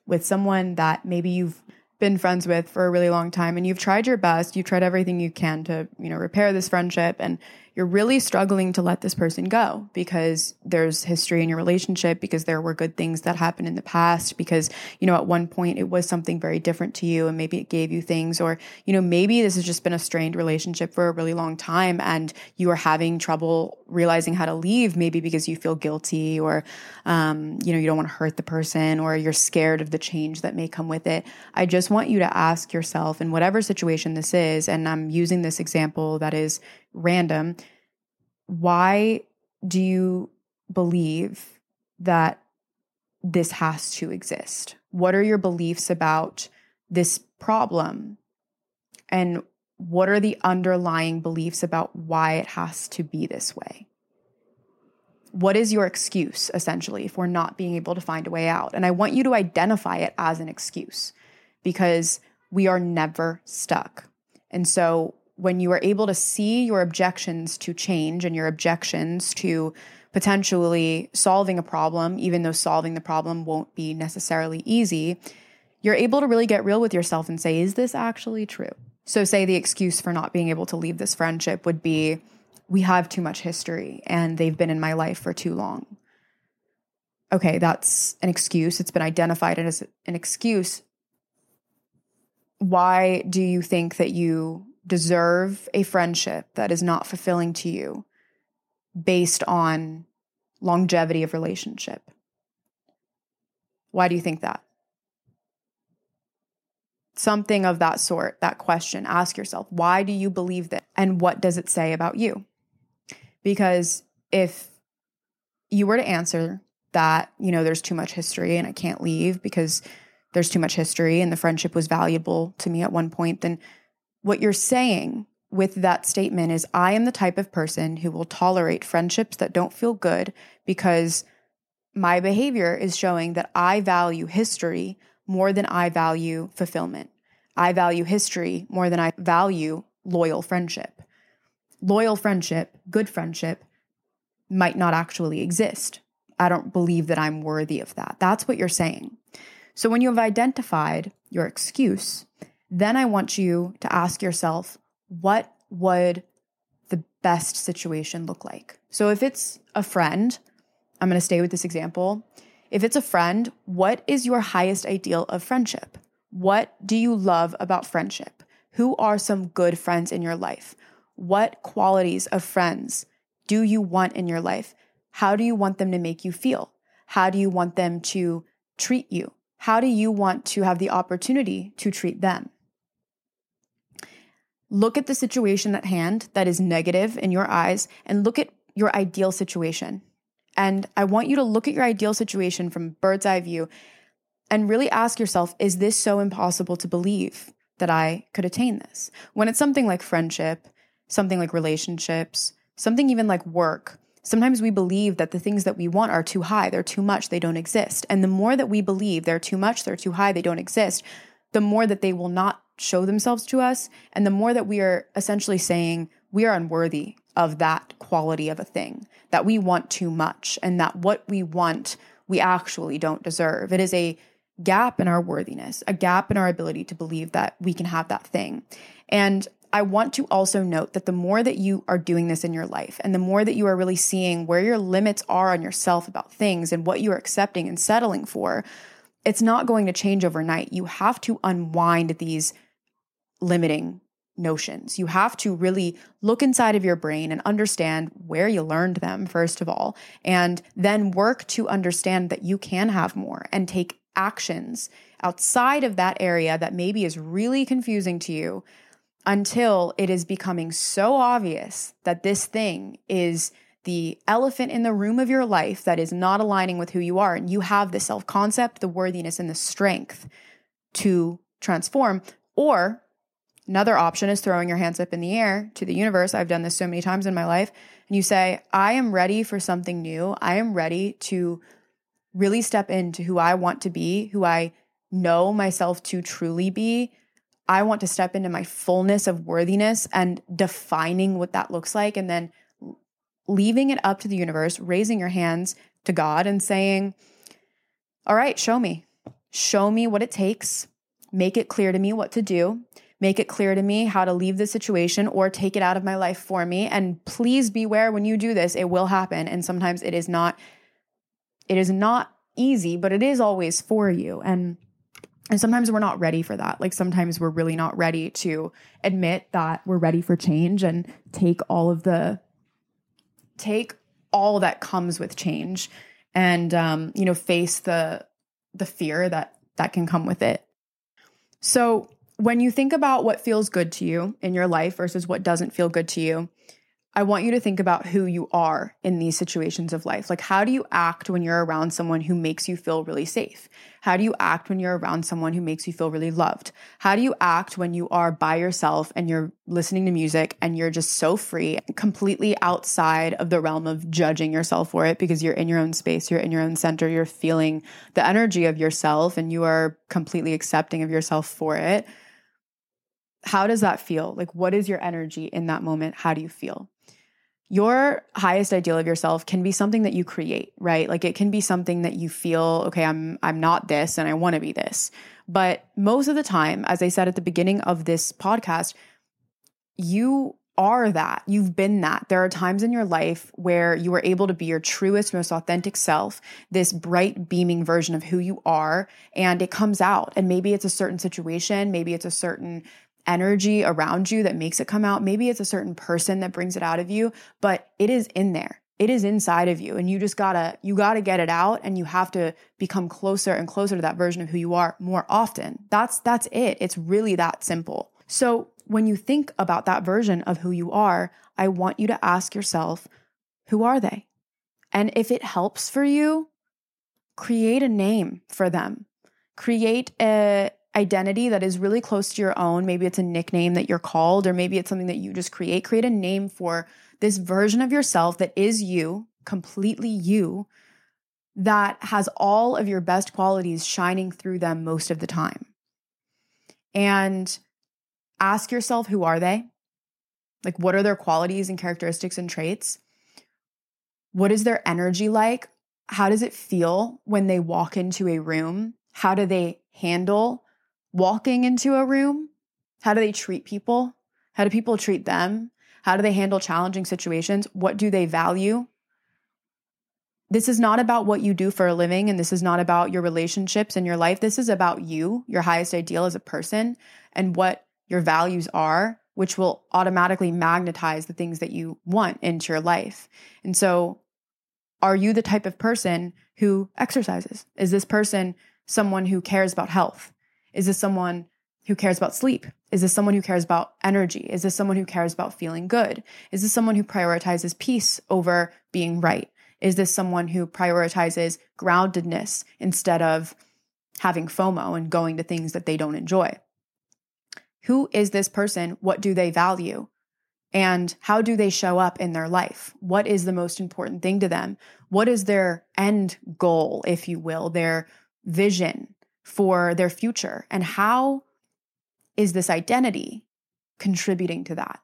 S1: with someone that maybe you've been friends with for a really long time and you've tried your best, you've tried everything you can to, you know, repair this friendship and you're really struggling to let this person go because there's history in your relationship, because there were good things that happened in the past, because, you know, at one point it was something very different to you and maybe it gave you things, or, you know, maybe this has just been a strained relationship for a really long time and you are having trouble realizing how to leave, maybe because you feel guilty or, um, you know, you don't want to hurt the person or you're scared of the change that may come with it. I just want you to ask yourself in whatever situation this is, and I'm using this example that is random, why do you believe that this has to exist? What are your beliefs about this problem? And what are the underlying beliefs about why it has to be this way? What is your excuse, essentially, for not being able to find a way out? And I want you to identify it as an excuse because we are never stuck. And so when you are able to see your objections to change and your objections to potentially solving a problem, even though solving the problem won't be necessarily easy, you're able to really get real with yourself and say, is this actually true? So, say the excuse for not being able to leave this friendship would be, we have too much history and they've been in my life for too long. Okay, that's an excuse. It's been identified as an excuse. Why do you think that you deserve a friendship that is not fulfilling to you based on longevity of relationship. Why do you think that? Something of that sort, that question. Ask yourself, why do you believe that? And what does it say about you? Because if you were to answer that, you know, there's too much history and I can't leave because there's too much history and the friendship was valuable to me at one point, then what you're saying with that statement is I am the type of person who will tolerate friendships that don't feel good because my behavior is showing that I value history more than I value fulfillment. I value history more than I value loyal friendship. Loyal friendship, good friendship, might not actually exist. I don't believe that I'm worthy of that. That's what you're saying. So when you have identified your excuse, then I want you to ask yourself, what would the best situation look like? So if it's a friend, I'm going to stay with this example. If it's a friend, what is your highest ideal of friendship? What do you love about friendship? Who are some good friends in your life? What qualities of friends do you want in your life? How do you want them to make you feel? How do you want them to treat you? How do you want to have the opportunity to treat them? Look at the situation at hand that is negative in your eyes and look at your ideal situation. And I want you to look at your ideal situation from bird's eye view and really ask yourself is this so impossible to believe that I could attain this? When it's something like friendship, something like relationships, something even like work, sometimes we believe that the things that we want are too high, they're too much, they don't exist. And the more that we believe they're too much, they're too high, they don't exist, the more that they will not show themselves to us. And the more that we are essentially saying we are unworthy of that quality of a thing, that we want too much, and that what we want, we actually don't deserve. It is a gap in our worthiness, a gap in our ability to believe that we can have that thing. And I want to also note that the more that you are doing this in your life and the more that you are really seeing where your limits are on yourself about things and what you are accepting and settling for, it's not going to change overnight. You have to unwind these limiting notions. You have to really look inside of your brain and understand where you learned them, first of all, and then work to understand that you can have more and take actions outside of that area that maybe is really confusing to you until it is becoming so obvious that this thing is the elephant in the room of your life that is not aligning with who you are. And you have the self concept, the worthiness, and the strength to transform. Or Another option is throwing your hands up in the air to the universe. I've done this so many times in my life. And you say, I am ready for something new. I am ready to really step into who I want to be, who I know myself to truly be. I want to step into my fullness of worthiness and defining what that looks like. And then leaving it up to the universe, raising your hands to God and saying, All right, show me. Show me what it takes. Make it clear to me what to do make it clear to me how to leave the situation or take it out of my life for me. And please beware when you do this, it will happen. And sometimes it is not, it is not easy, but it is always for you. And and sometimes we're not ready for that. Like sometimes we're really not ready to admit that we're ready for change and take all of the take all that comes with change and um, you know face the the fear that that can come with it. So when you think about what feels good to you in your life versus what doesn't feel good to you, I want you to think about who you are in these situations of life. Like, how do you act when you're around someone who makes you feel really safe? How do you act when you're around someone who makes you feel really loved? How do you act when you are by yourself and you're listening to music and you're just so free, completely outside of the realm of judging yourself for it because you're in your own space, you're in your own center, you're feeling the energy of yourself and you are completely accepting of yourself for it? How does that feel? Like, what is your energy in that moment? How do you feel? Your highest ideal of yourself can be something that you create, right? Like it can be something that you feel, okay, I'm I'm not this and I want to be this. But most of the time, as I said at the beginning of this podcast, you are that. You've been that. There are times in your life where you are able to be your truest, most authentic self, this bright, beaming version of who you are, and it comes out. And maybe it's a certain situation, maybe it's a certain energy around you that makes it come out. Maybe it's a certain person that brings it out of you, but it is in there. It is inside of you and you just gotta, you gotta get it out and you have to become closer and closer to that version of who you are more often. That's, that's it. It's really that simple. So when you think about that version of who you are, I want you to ask yourself, who are they? And if it helps for you, create a name for them. Create a, identity that is really close to your own. Maybe it's a nickname that you're called, or maybe it's something that you just create. Create a name for this version of yourself that is you, completely you, that has all of your best qualities shining through them most of the time. And ask yourself, who are they? Like, what are their qualities and characteristics and traits? What is their energy like? how does it feel when they walk into a room? How do they handle walking into a room? How do they treat people? How do people treat them? How do they handle challenging situations? What do they value? This is not about what you do for a living, and this is not about your relationships and your life. This is about you, your highest ideal as a person, and what your values are, which will automatically magnetize the things that you want into your life. And so, are you the type of person who exercises? Is this person someone who cares about health? Is this someone who cares about sleep? Is this someone who cares about energy? Is this someone who cares about feeling good? Is this someone who prioritizes peace over being right? Is this someone who prioritizes groundedness instead of having FOMO and going to things that they don't enjoy? Who is this person? What do they value? And how do they show up in their life? What is the most important thing to them? What is their end goal, if you will, their vision for their future? And how is this identity contributing to that?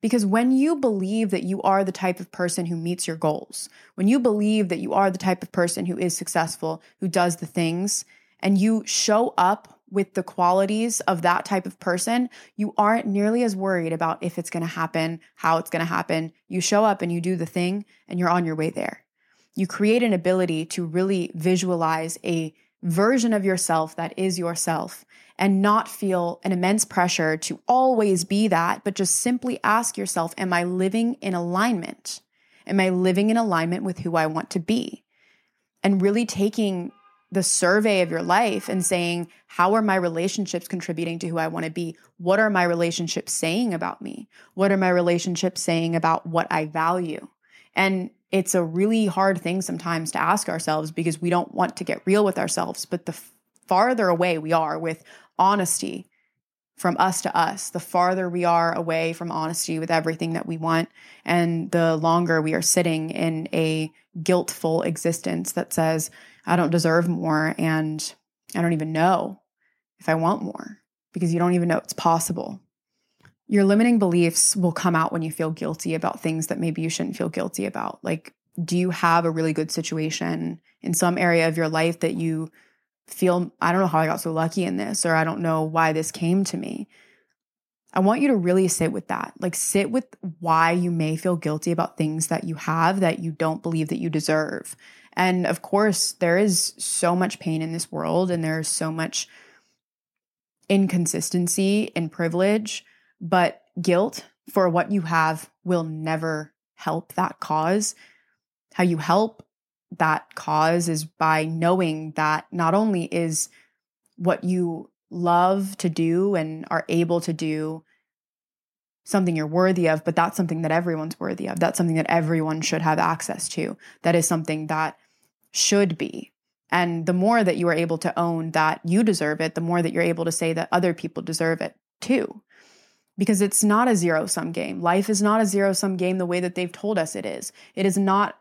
S1: Because when you believe that you are the type of person who meets your goals, when you believe that you are the type of person who is successful, who does the things, and you show up with the qualities of that type of person, you aren't nearly as worried about if it's going to happen, how it's going to happen. You show up and you do the thing, and you're on your way there. You create an ability to really visualize a version of yourself that is yourself and not feel an immense pressure to always be that, but just simply ask yourself, am I living in alignment? Am I living in alignment with who I want to be? And really taking the survey of your life and saying, how are my relationships contributing to who I want to be? What are my relationships saying about me? What are my relationships saying about what I value? And it's a really hard thing sometimes to ask ourselves because we don't want to get real with ourselves. But the farther away we are with honesty from us to us, the farther we are away from honesty with everything that we want, and the longer we are sitting in a guiltful existence that says, I don't deserve more and I don't even know if I want more because you don't even know it's possible. Your limiting beliefs will come out when you feel guilty about things that maybe you shouldn't feel guilty about. Like, do you have a really good situation in some area of your life that you feel, I don't know how I got so lucky in this, or I don't know why this came to me. I want you to really sit with that. Like, sit with why you may feel guilty about things that you have that you don't believe that you deserve. And of course, there is so much pain in this world, and there's so much inconsistency and privilege, but guilt for what you have will never help that cause. How you help that cause is by knowing that not only is what you love to do and are able to do something you're worthy of, but that's something that everyone's worthy of. That's something that everyone should have access to. That is something that should be. And the more that you are able to own that you deserve it, the more that you're able to say that other people deserve it too. Because it's not a zero sum game. Life is not a zero sum game the way that they've told us it is. It is not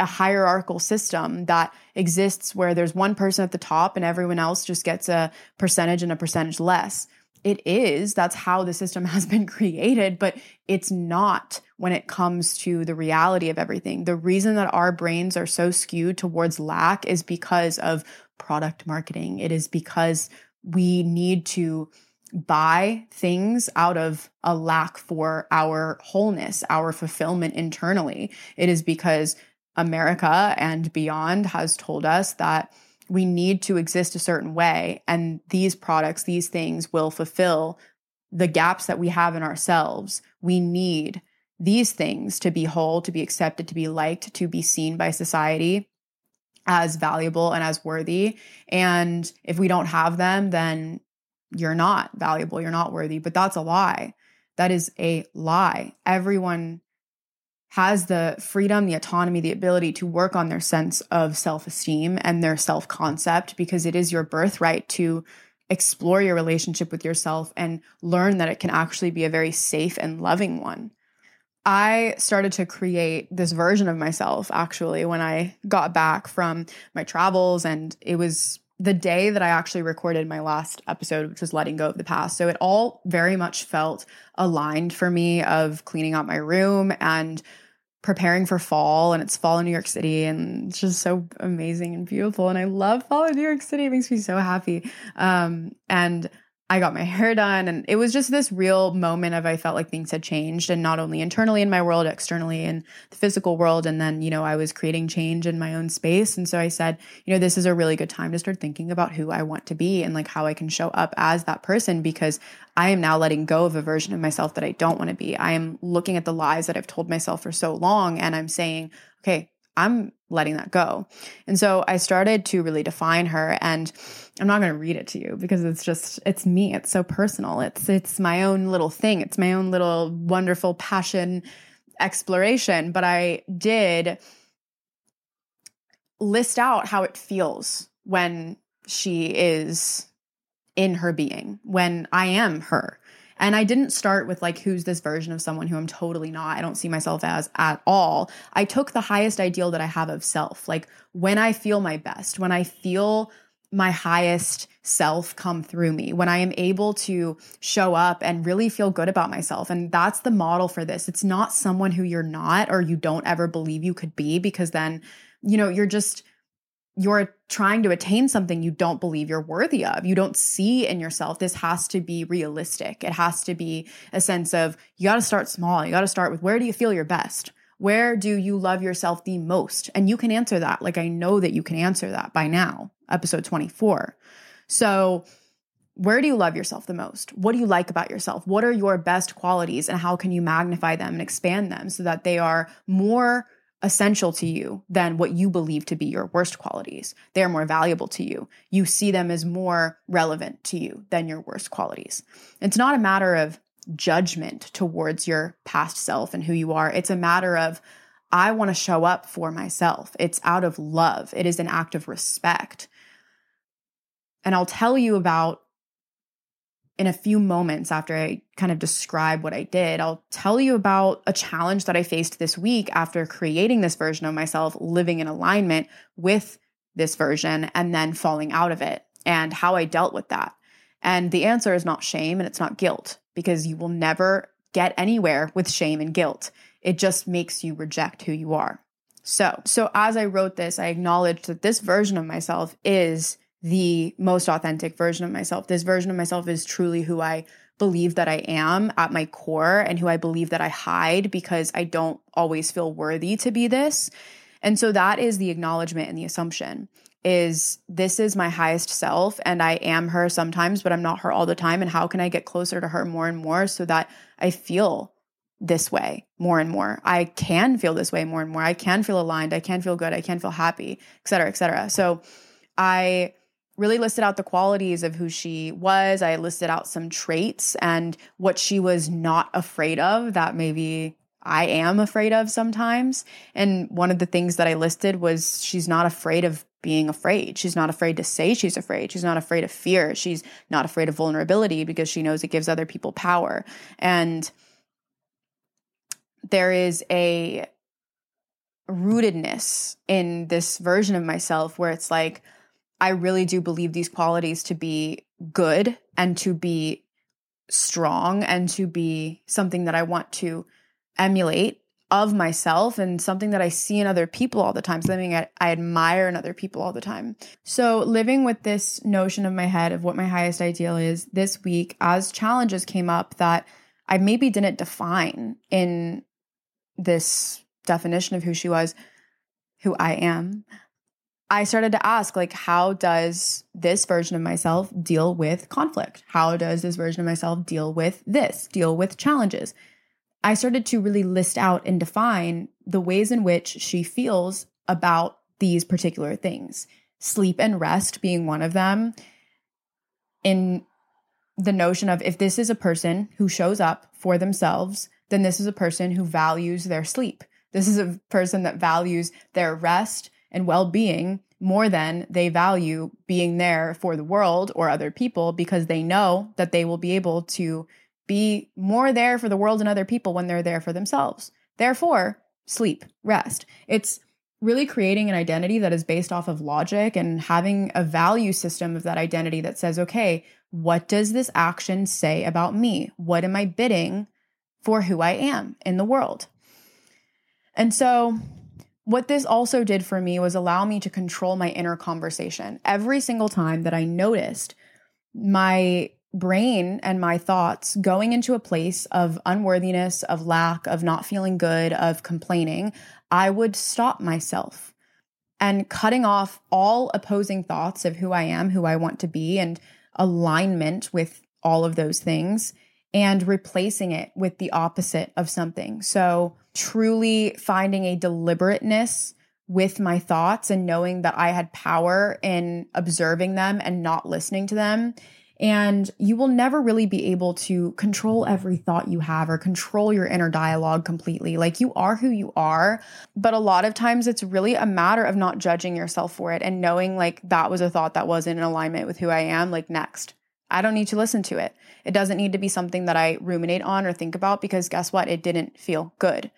S1: a hierarchical system that exists where there's one person at the top and everyone else just gets a percentage and a percentage less. It is, that's how the system has been created, but it's not when it comes to the reality of everything. The reason that our brains are so skewed towards lack is because of product marketing. It is because we need to buy things out of a lack for our wholeness, our fulfillment internally. It is because America and beyond has told us that we need to exist a certain way. And these products, these things will fulfill the gaps that we have in ourselves. We need these things to be whole, to be accepted, to be liked, to be seen by society as valuable and as worthy. And if we don't have them, then you're not valuable, you're not worthy. But that's a lie. That is a lie. Everyone has the freedom, the autonomy, the ability to work on their sense of self esteem and their self concept because it is your birthright to explore your relationship with yourself and learn that it can actually be a very safe and loving one. I started to create this version of myself actually when I got back from my travels, and it was the day that I actually recorded my last episode, which was letting go of the past. So it all very much felt aligned for me of cleaning out my room and preparing for fall and it's fall in New York City and it's just so amazing and beautiful. And I love fall in New York City. It makes me so happy. Um, and I got my hair done and it was just this real moment of I felt like things had changed and not only internally in my world, externally in the physical world. And then, you know, I was creating change in my own space. And so I said, you know, this is a really good time to start thinking about who I want to be and like how I can show up as that person because I am now letting go of a version of myself that I don't want to be. I am looking at the lies that I've told myself for so long and I'm saying, okay, I'm letting that go. And so I started to really define her and I'm not going to read it to you because it's just it's me. It's so personal. It's it's my own little thing. It's my own little wonderful passion exploration, but I did list out how it feels when she is in her being, when I am her. And I didn't start with like, who's this version of someone who I'm totally not, I don't see myself as at all. I took the highest ideal that I have of self. Like when I feel my best, when I feel my highest self come through me, when I am able to show up and really feel good about myself. And that's the model for this. It's not someone who you're not or you don't ever believe you could be, because then, you know, you're just, you're trying to attain something you don't believe you're worthy of. You don't see in yourself. This has to be realistic. It has to be a sense of you got to start small. You got to start with where do you feel your best? Where do you love yourself the most? And you can answer that. Like I know that you can answer that by now, episode 24. So, where do you love yourself the most? What do you like about yourself? What are your best qualities and how can you magnify them and expand them so that they are more essential to you than what you believe to be your worst qualities. They are more valuable to you. You see them as more relevant to you than your worst qualities. It's not a matter of judgment towards your past self and who you are. It's a matter of, I want to show up for myself. It's out of love, it is an act of respect. And I'll tell you about in a few moments after I kind of describe what I did, I'll tell you about a challenge that I faced this week after creating this version of myself, living in alignment with this version, and then falling out of it, and how I dealt with that. And the answer is not shame and it's not guilt, because you will never get anywhere with shame and guilt. It just makes you reject who you are. So, so as I wrote this, I acknowledged that this version of myself is the most authentic version of myself. This version of myself is truly who I believe that I am at my core and who I believe that I hide because I don't always feel worthy to be this. And so that is the acknowledgement and the assumption is this is my highest self and I am her sometimes, but I'm not her all the time. And how can I get closer to her more and more so that I feel this way more and more? I can feel this way more and more. I can feel aligned. I can feel good. I can feel happy, et cetera, et cetera. So I really listed out the qualities of who she was. I listed out some traits and what she was not afraid of that maybe I am afraid of sometimes. And one of the things that I listed was she's not afraid of being afraid. She's not afraid to say she's afraid. She's not afraid of fear. She's not afraid of vulnerability because she knows it gives other people power. And there is a rootedness in this version of myself where it's like, I really do believe these qualities to be good and to be strong and to be something that I want to emulate of myself and something that I see in other people all the time, something I, I, admire in other people all the time. So, living with this notion of my head of what my highest ideal is this week, as challenges came up that I maybe didn't define in this definition of who she was, who I am, I started to ask, like, how does this version of myself deal with conflict? How does this version of myself deal with this, deal with challenges? I started to really list out and define the ways in which she feels about these particular things, sleep and rest being one of them. In the notion of if this is a person who shows up for themselves, then this is a person who values their sleep. This is a person that values their rest and well being more than they value being there for the world or other people because they know that they will be able to be more there for the world and other people when they're there for themselves. Therefore, sleep, rest. It's really creating an identity that is based off of logic and having a value system of that identity that says, okay, what does this action say about me? What am I bidding for who I am in the world? And so, what this also did for me was allow me to control my inner conversation. Every single time that I noticed my brain and my thoughts going into a place of unworthiness, of lack, of not feeling good, of complaining, I would stop myself and cutting off all opposing thoughts of who I am, who I want to be, and alignment with all of those things and replacing it with the opposite of something. So, truly finding a deliberateness with my thoughts and knowing that I had power in observing them and not listening to them. And you will never really be able to control every thought you have or control your inner dialogue completely. Like you are who you are. But a lot of times it's really a matter of not judging yourself for it and knowing like that was a thought that wasn't in alignment with who I am. Like next. I don't need to listen to it. It doesn't need to be something that I ruminate on or think about because guess what? It didn't feel good.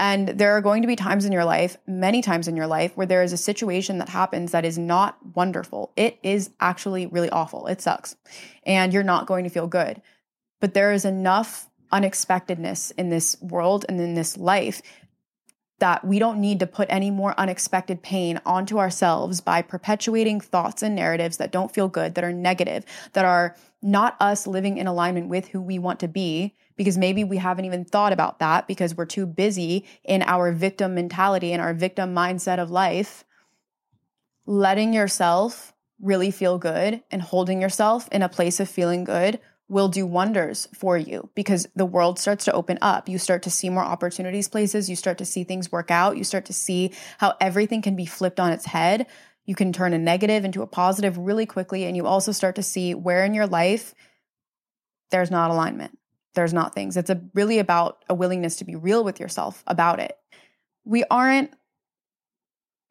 S1: And there are going to be times in your life, many times in your life, where there is a situation that happens that is not wonderful. It is actually really awful. It sucks. And you're not going to feel good. But there is enough unexpectedness in this world and in this life that we don't need to put any more unexpected pain onto ourselves by perpetuating thoughts and narratives that don't feel good, that are negative, that are not us living in alignment with who we want to be, because maybe we haven't even thought about that because we're too busy in our victim mentality and our victim mindset of life. Letting yourself really feel good and holding yourself in a place of feeling good will do wonders for you because the world starts to open up. You start to see more opportunities places, you start to see things work out, you start to see how everything can be flipped on its head. You can turn a negative into a positive really quickly and you also start to see where in your life there's not alignment. There's not things. It's a really about a willingness to be real with yourself about it. We aren't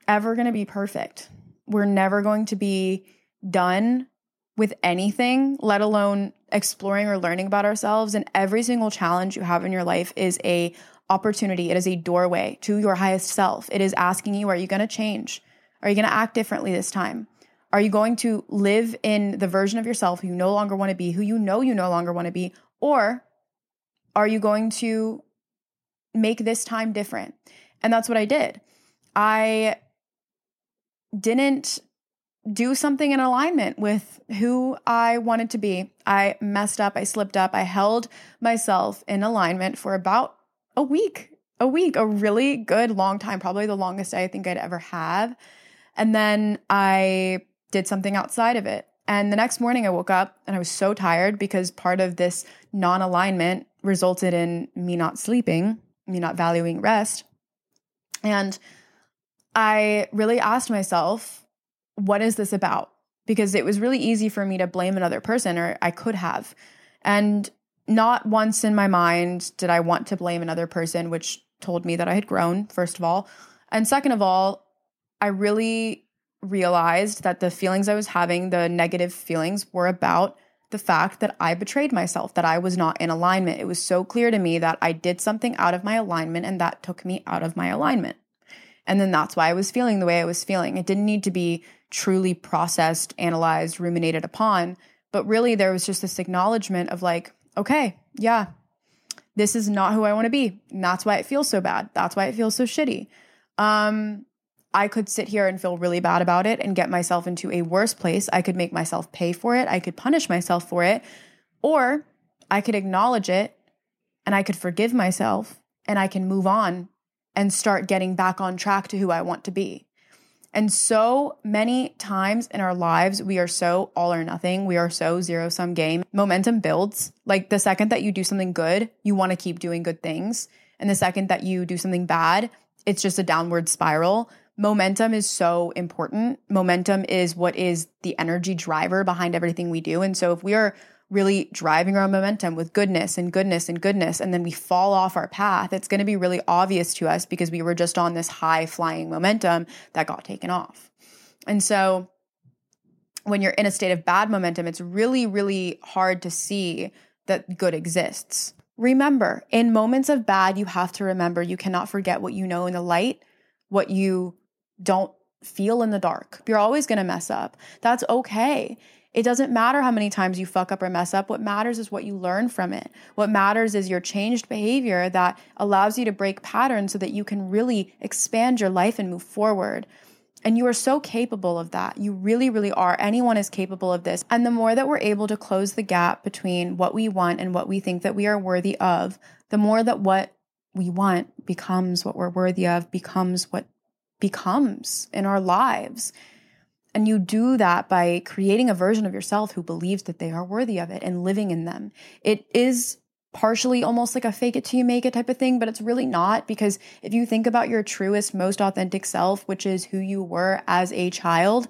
S1: ever going to be perfect. We're never going to be done with anything, let alone exploring or learning about ourselves. And every single challenge you have in your life is a opportunity. It is a doorway to your highest self. It is asking you, are you going to change? Are you going to act differently this time? Are you going to live in the version of yourself who you no longer want to be, who you know you no longer want to be? Or are you going to make this time different? And that's what I did. I didn't do something in alignment with who I wanted to be. I messed up, I slipped up, I held myself in alignment for about a week, a week, a really good long time, probably the longest day I think I'd ever have. And then I did something outside of it. And the next morning I woke up and I was so tired because part of this non alignment resulted in me not sleeping, me not valuing rest. And I really asked myself, what is this about? Because it was really easy for me to blame another person, or I could have. And not once in my mind did I want to blame another person, which told me that I had grown, first of all. And second of all, I really realized that the feelings I was having, the negative feelings, were about the fact that I betrayed myself, that I was not in alignment. It was so clear to me that I did something out of my alignment and that took me out of my alignment. And then that's why I was feeling the way I was feeling. It didn't need to be truly processed, analyzed, ruminated upon. But really, there was just this acknowledgement of like, okay, yeah, this is not who I want to be. And that's why it feels so bad. That's why it feels so shitty. Um, I could sit here and feel really bad about it and get myself into a worse place. I could make myself pay for it. I could punish myself for it. Or I could acknowledge it and I could forgive myself and I can move on and start getting back on track to who I want to be. And so many times in our lives, we are so all or nothing. We are so zero sum game. Momentum builds. Like the second that you do something good, you want to keep doing good things. And the second that you do something bad, it's just a downward spiral. Momentum is so important. Momentum is what is the energy driver behind everything we do. And so if we are really driving our momentum with goodness and goodness and goodness, and then we fall off our path, it's going to be really obvious to us because we were just on this high flying momentum that got taken off. And so when you're in a state of bad momentum, it's really, really hard to see that good exists. Remember, in moments of bad, you have to remember you cannot forget what you know in the light, what you don't feel in the dark. You're always going to mess up. That's okay. It doesn't matter how many times you fuck up or mess up. What matters is what you learn from it. What matters is your changed behavior that allows you to break patterns so that you can really expand your life and move forward. And you are so capable of that. You really, really are. Anyone is capable of this. And the more that we're able to close the gap between what we want and what we think that we are worthy of, the more that what we want becomes what we're worthy of, becomes what becomes in our lives. And you do that by creating a version of yourself who believes that they are worthy of it and living in them. It is partially almost like a fake it till you make it type of thing, but it's really not because if you think about your truest, most authentic self, which is who you were as a child,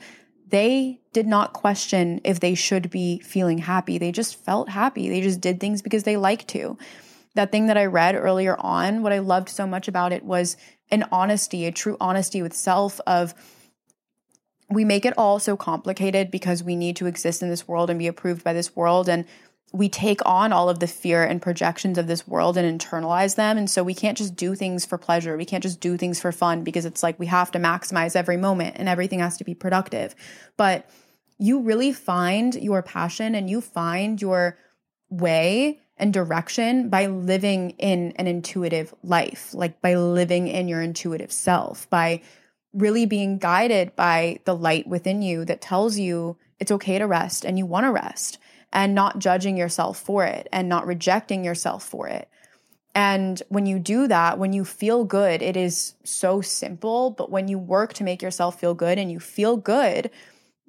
S1: they did not question if they should be feeling happy. They just felt happy. They just did things because they like to. That thing that I read earlier on, what I loved so much about it was an honesty, a true honesty with self of we make it all so complicated because we need to exist in this world and be approved by this world. And we take on all of the fear and projections of this world and internalize them. And so we can't just do things for pleasure. We can't just do things for fun because it's like we have to maximize every moment and everything has to be productive. But you really find your passion and you find your way and direction by living in an intuitive life, like by living in your intuitive self, by really being guided by the light within you that tells you it's okay to rest and you want to rest and not judging yourself for it and not rejecting yourself for it. And when you do that, when you feel good, it is so simple. But when you work to make yourself feel good and you feel good,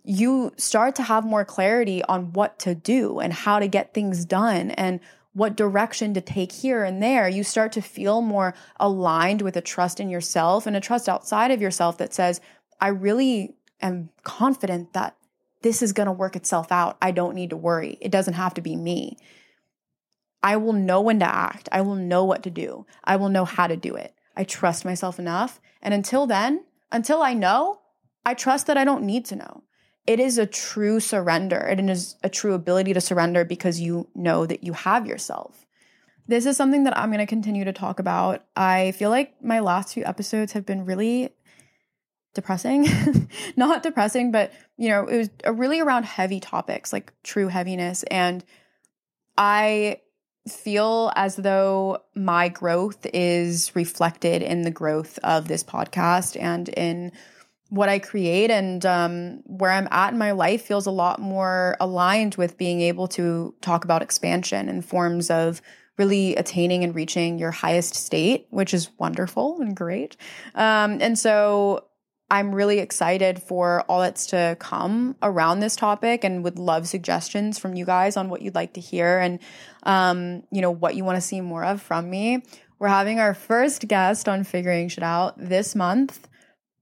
S1: you start to have more clarity on what to do and how to get things done and what direction to take here and there, you start to feel more aligned with a trust in yourself and a trust outside of yourself that says, I really am confident that this is going to work itself out. I don't need to worry. It doesn't have to be me. I will know when to act. I will know what to do. I will know how to do it. I trust myself enough. And until then, until I know, I trust that I don't need to know it is a true surrender. It is a true ability to surrender because you know that you have yourself. This is something that I'm going to continue to talk about. I feel like my last few episodes have been really depressing. Not depressing, but you know, it was really around heavy topics like true heaviness and I feel as though my growth is reflected in the growth of this podcast and in what I create and um, where I'm at in my life feels a lot more aligned with being able to talk about expansion in forms of really attaining and reaching your highest state, which is wonderful and great. Um, and so I'm really excited for all that's to come around this topic and would love suggestions from you guys on what you'd like to hear and, um, you know, what you want to see more of from me. We're having our first guest on Figuring Shit Out this month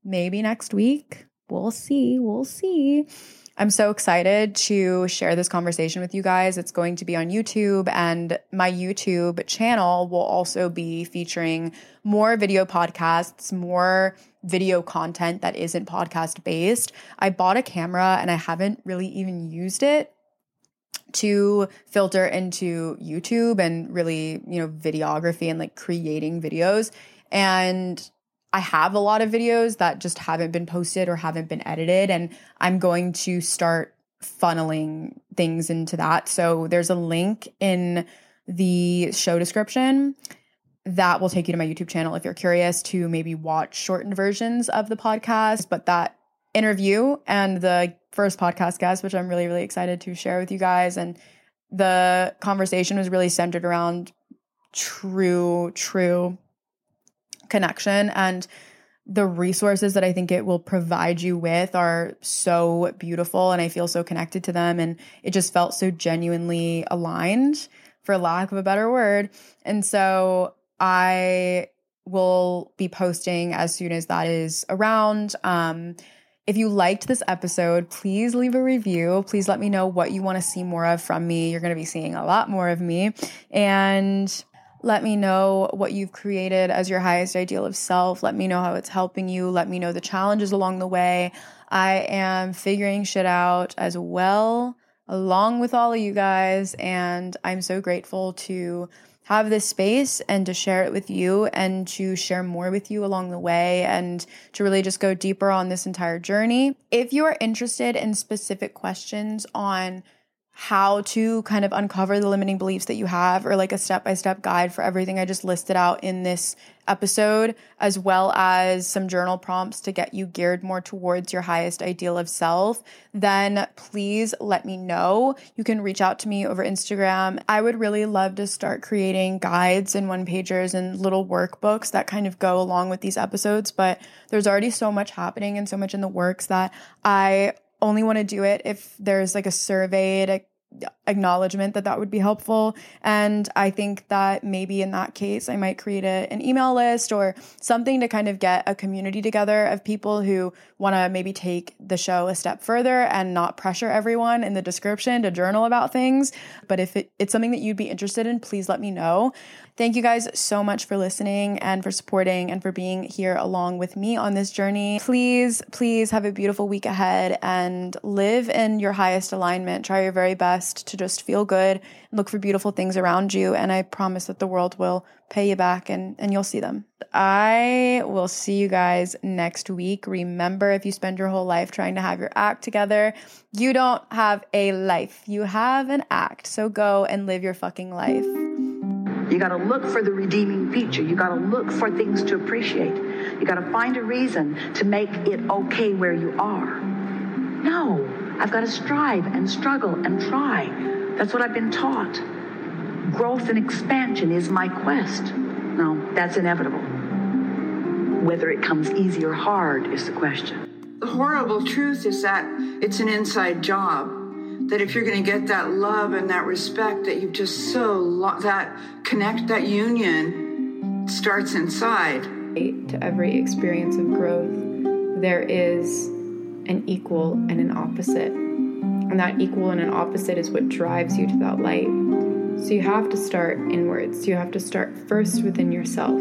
S1: maybe next week. We'll see. We'll see. I'm so excited to share this conversation with you guys. It's going to be on YouTube, and my YouTube channel will also be featuring more video podcasts, more video content that isn't podcast based. I bought a camera and I haven't really even used it to filter into YouTube and really, you know, videography and like creating videos. And I have a lot of videos that just haven't been posted or haven't been edited, and I'm going to start funneling things into that. So there's a link in the show description that will take you to my YouTube channel if you're curious to maybe watch shortened versions of the podcast. But that interview and the first podcast guest, which I'm really, really excited to share with you guys, and the conversation was really centered around true, true connection and the resources that I think it will provide you with are so beautiful and I feel so connected to them and it just felt so genuinely aligned for lack of a better word. And so I will be posting as soon as that is around. Um, if you liked this episode, please leave a review. Please let me know what you want to see more of from me. You're going to be seeing a lot more of me. And let me know what you've created as your highest ideal of self. Let me know how it's helping you. Let me know the challenges along the way. I am figuring shit out as well, along with all of you guys. And I'm so grateful to have this space and to share it with you and to share more with you along the way and to really just go deeper on this entire journey. If you are interested in specific questions on how to kind of uncover the limiting beliefs that you have or like a step by step guide for everything I just listed out in this episode, as well as some journal prompts to get you geared more towards your highest ideal of self, then please let me know. You can reach out to me over Instagram. I would really love to start creating guides and one pagers and little workbooks that kind of go along with these episodes, but there's already so much happening and so much in the works that I only want to do it if there's like a survey acknowledgement that that would be helpful. And I think that maybe in that case, I might create a, an email list or something to kind of get a community together of people who want to maybe take the show a step further and not pressure everyone in the description to journal about things. But if it, it's something that you'd be interested in, please let me know. Thank you guys so much for listening and for supporting and for being here along with me on this journey. Please, please have a beautiful week ahead and live in your highest alignment. Try your very best to just feel good and look for beautiful things around you. And I promise that the world will pay you back and, and you'll see them. I will see you guys next week. Remember, if you spend your whole life trying to have your act together, you don't have a life. You have an act. So go and live your fucking life.
S3: You got to look for the redeeming feature. You got to look for things to appreciate. You got to find a reason to make it okay where you are. No, I've got to strive and struggle and try. That's what I've been taught. Growth and expansion is my quest. No, that's inevitable. Whether it comes easy or hard is the question.
S4: The horrible truth is that it's an inside job that if you're going to get that love and that respect that you've just so lo- that connect that union starts inside.
S5: To every experience of growth there is an equal and an opposite. And that equal and an opposite is what drives you to that light. So you have to start inwards. You have to start first within yourself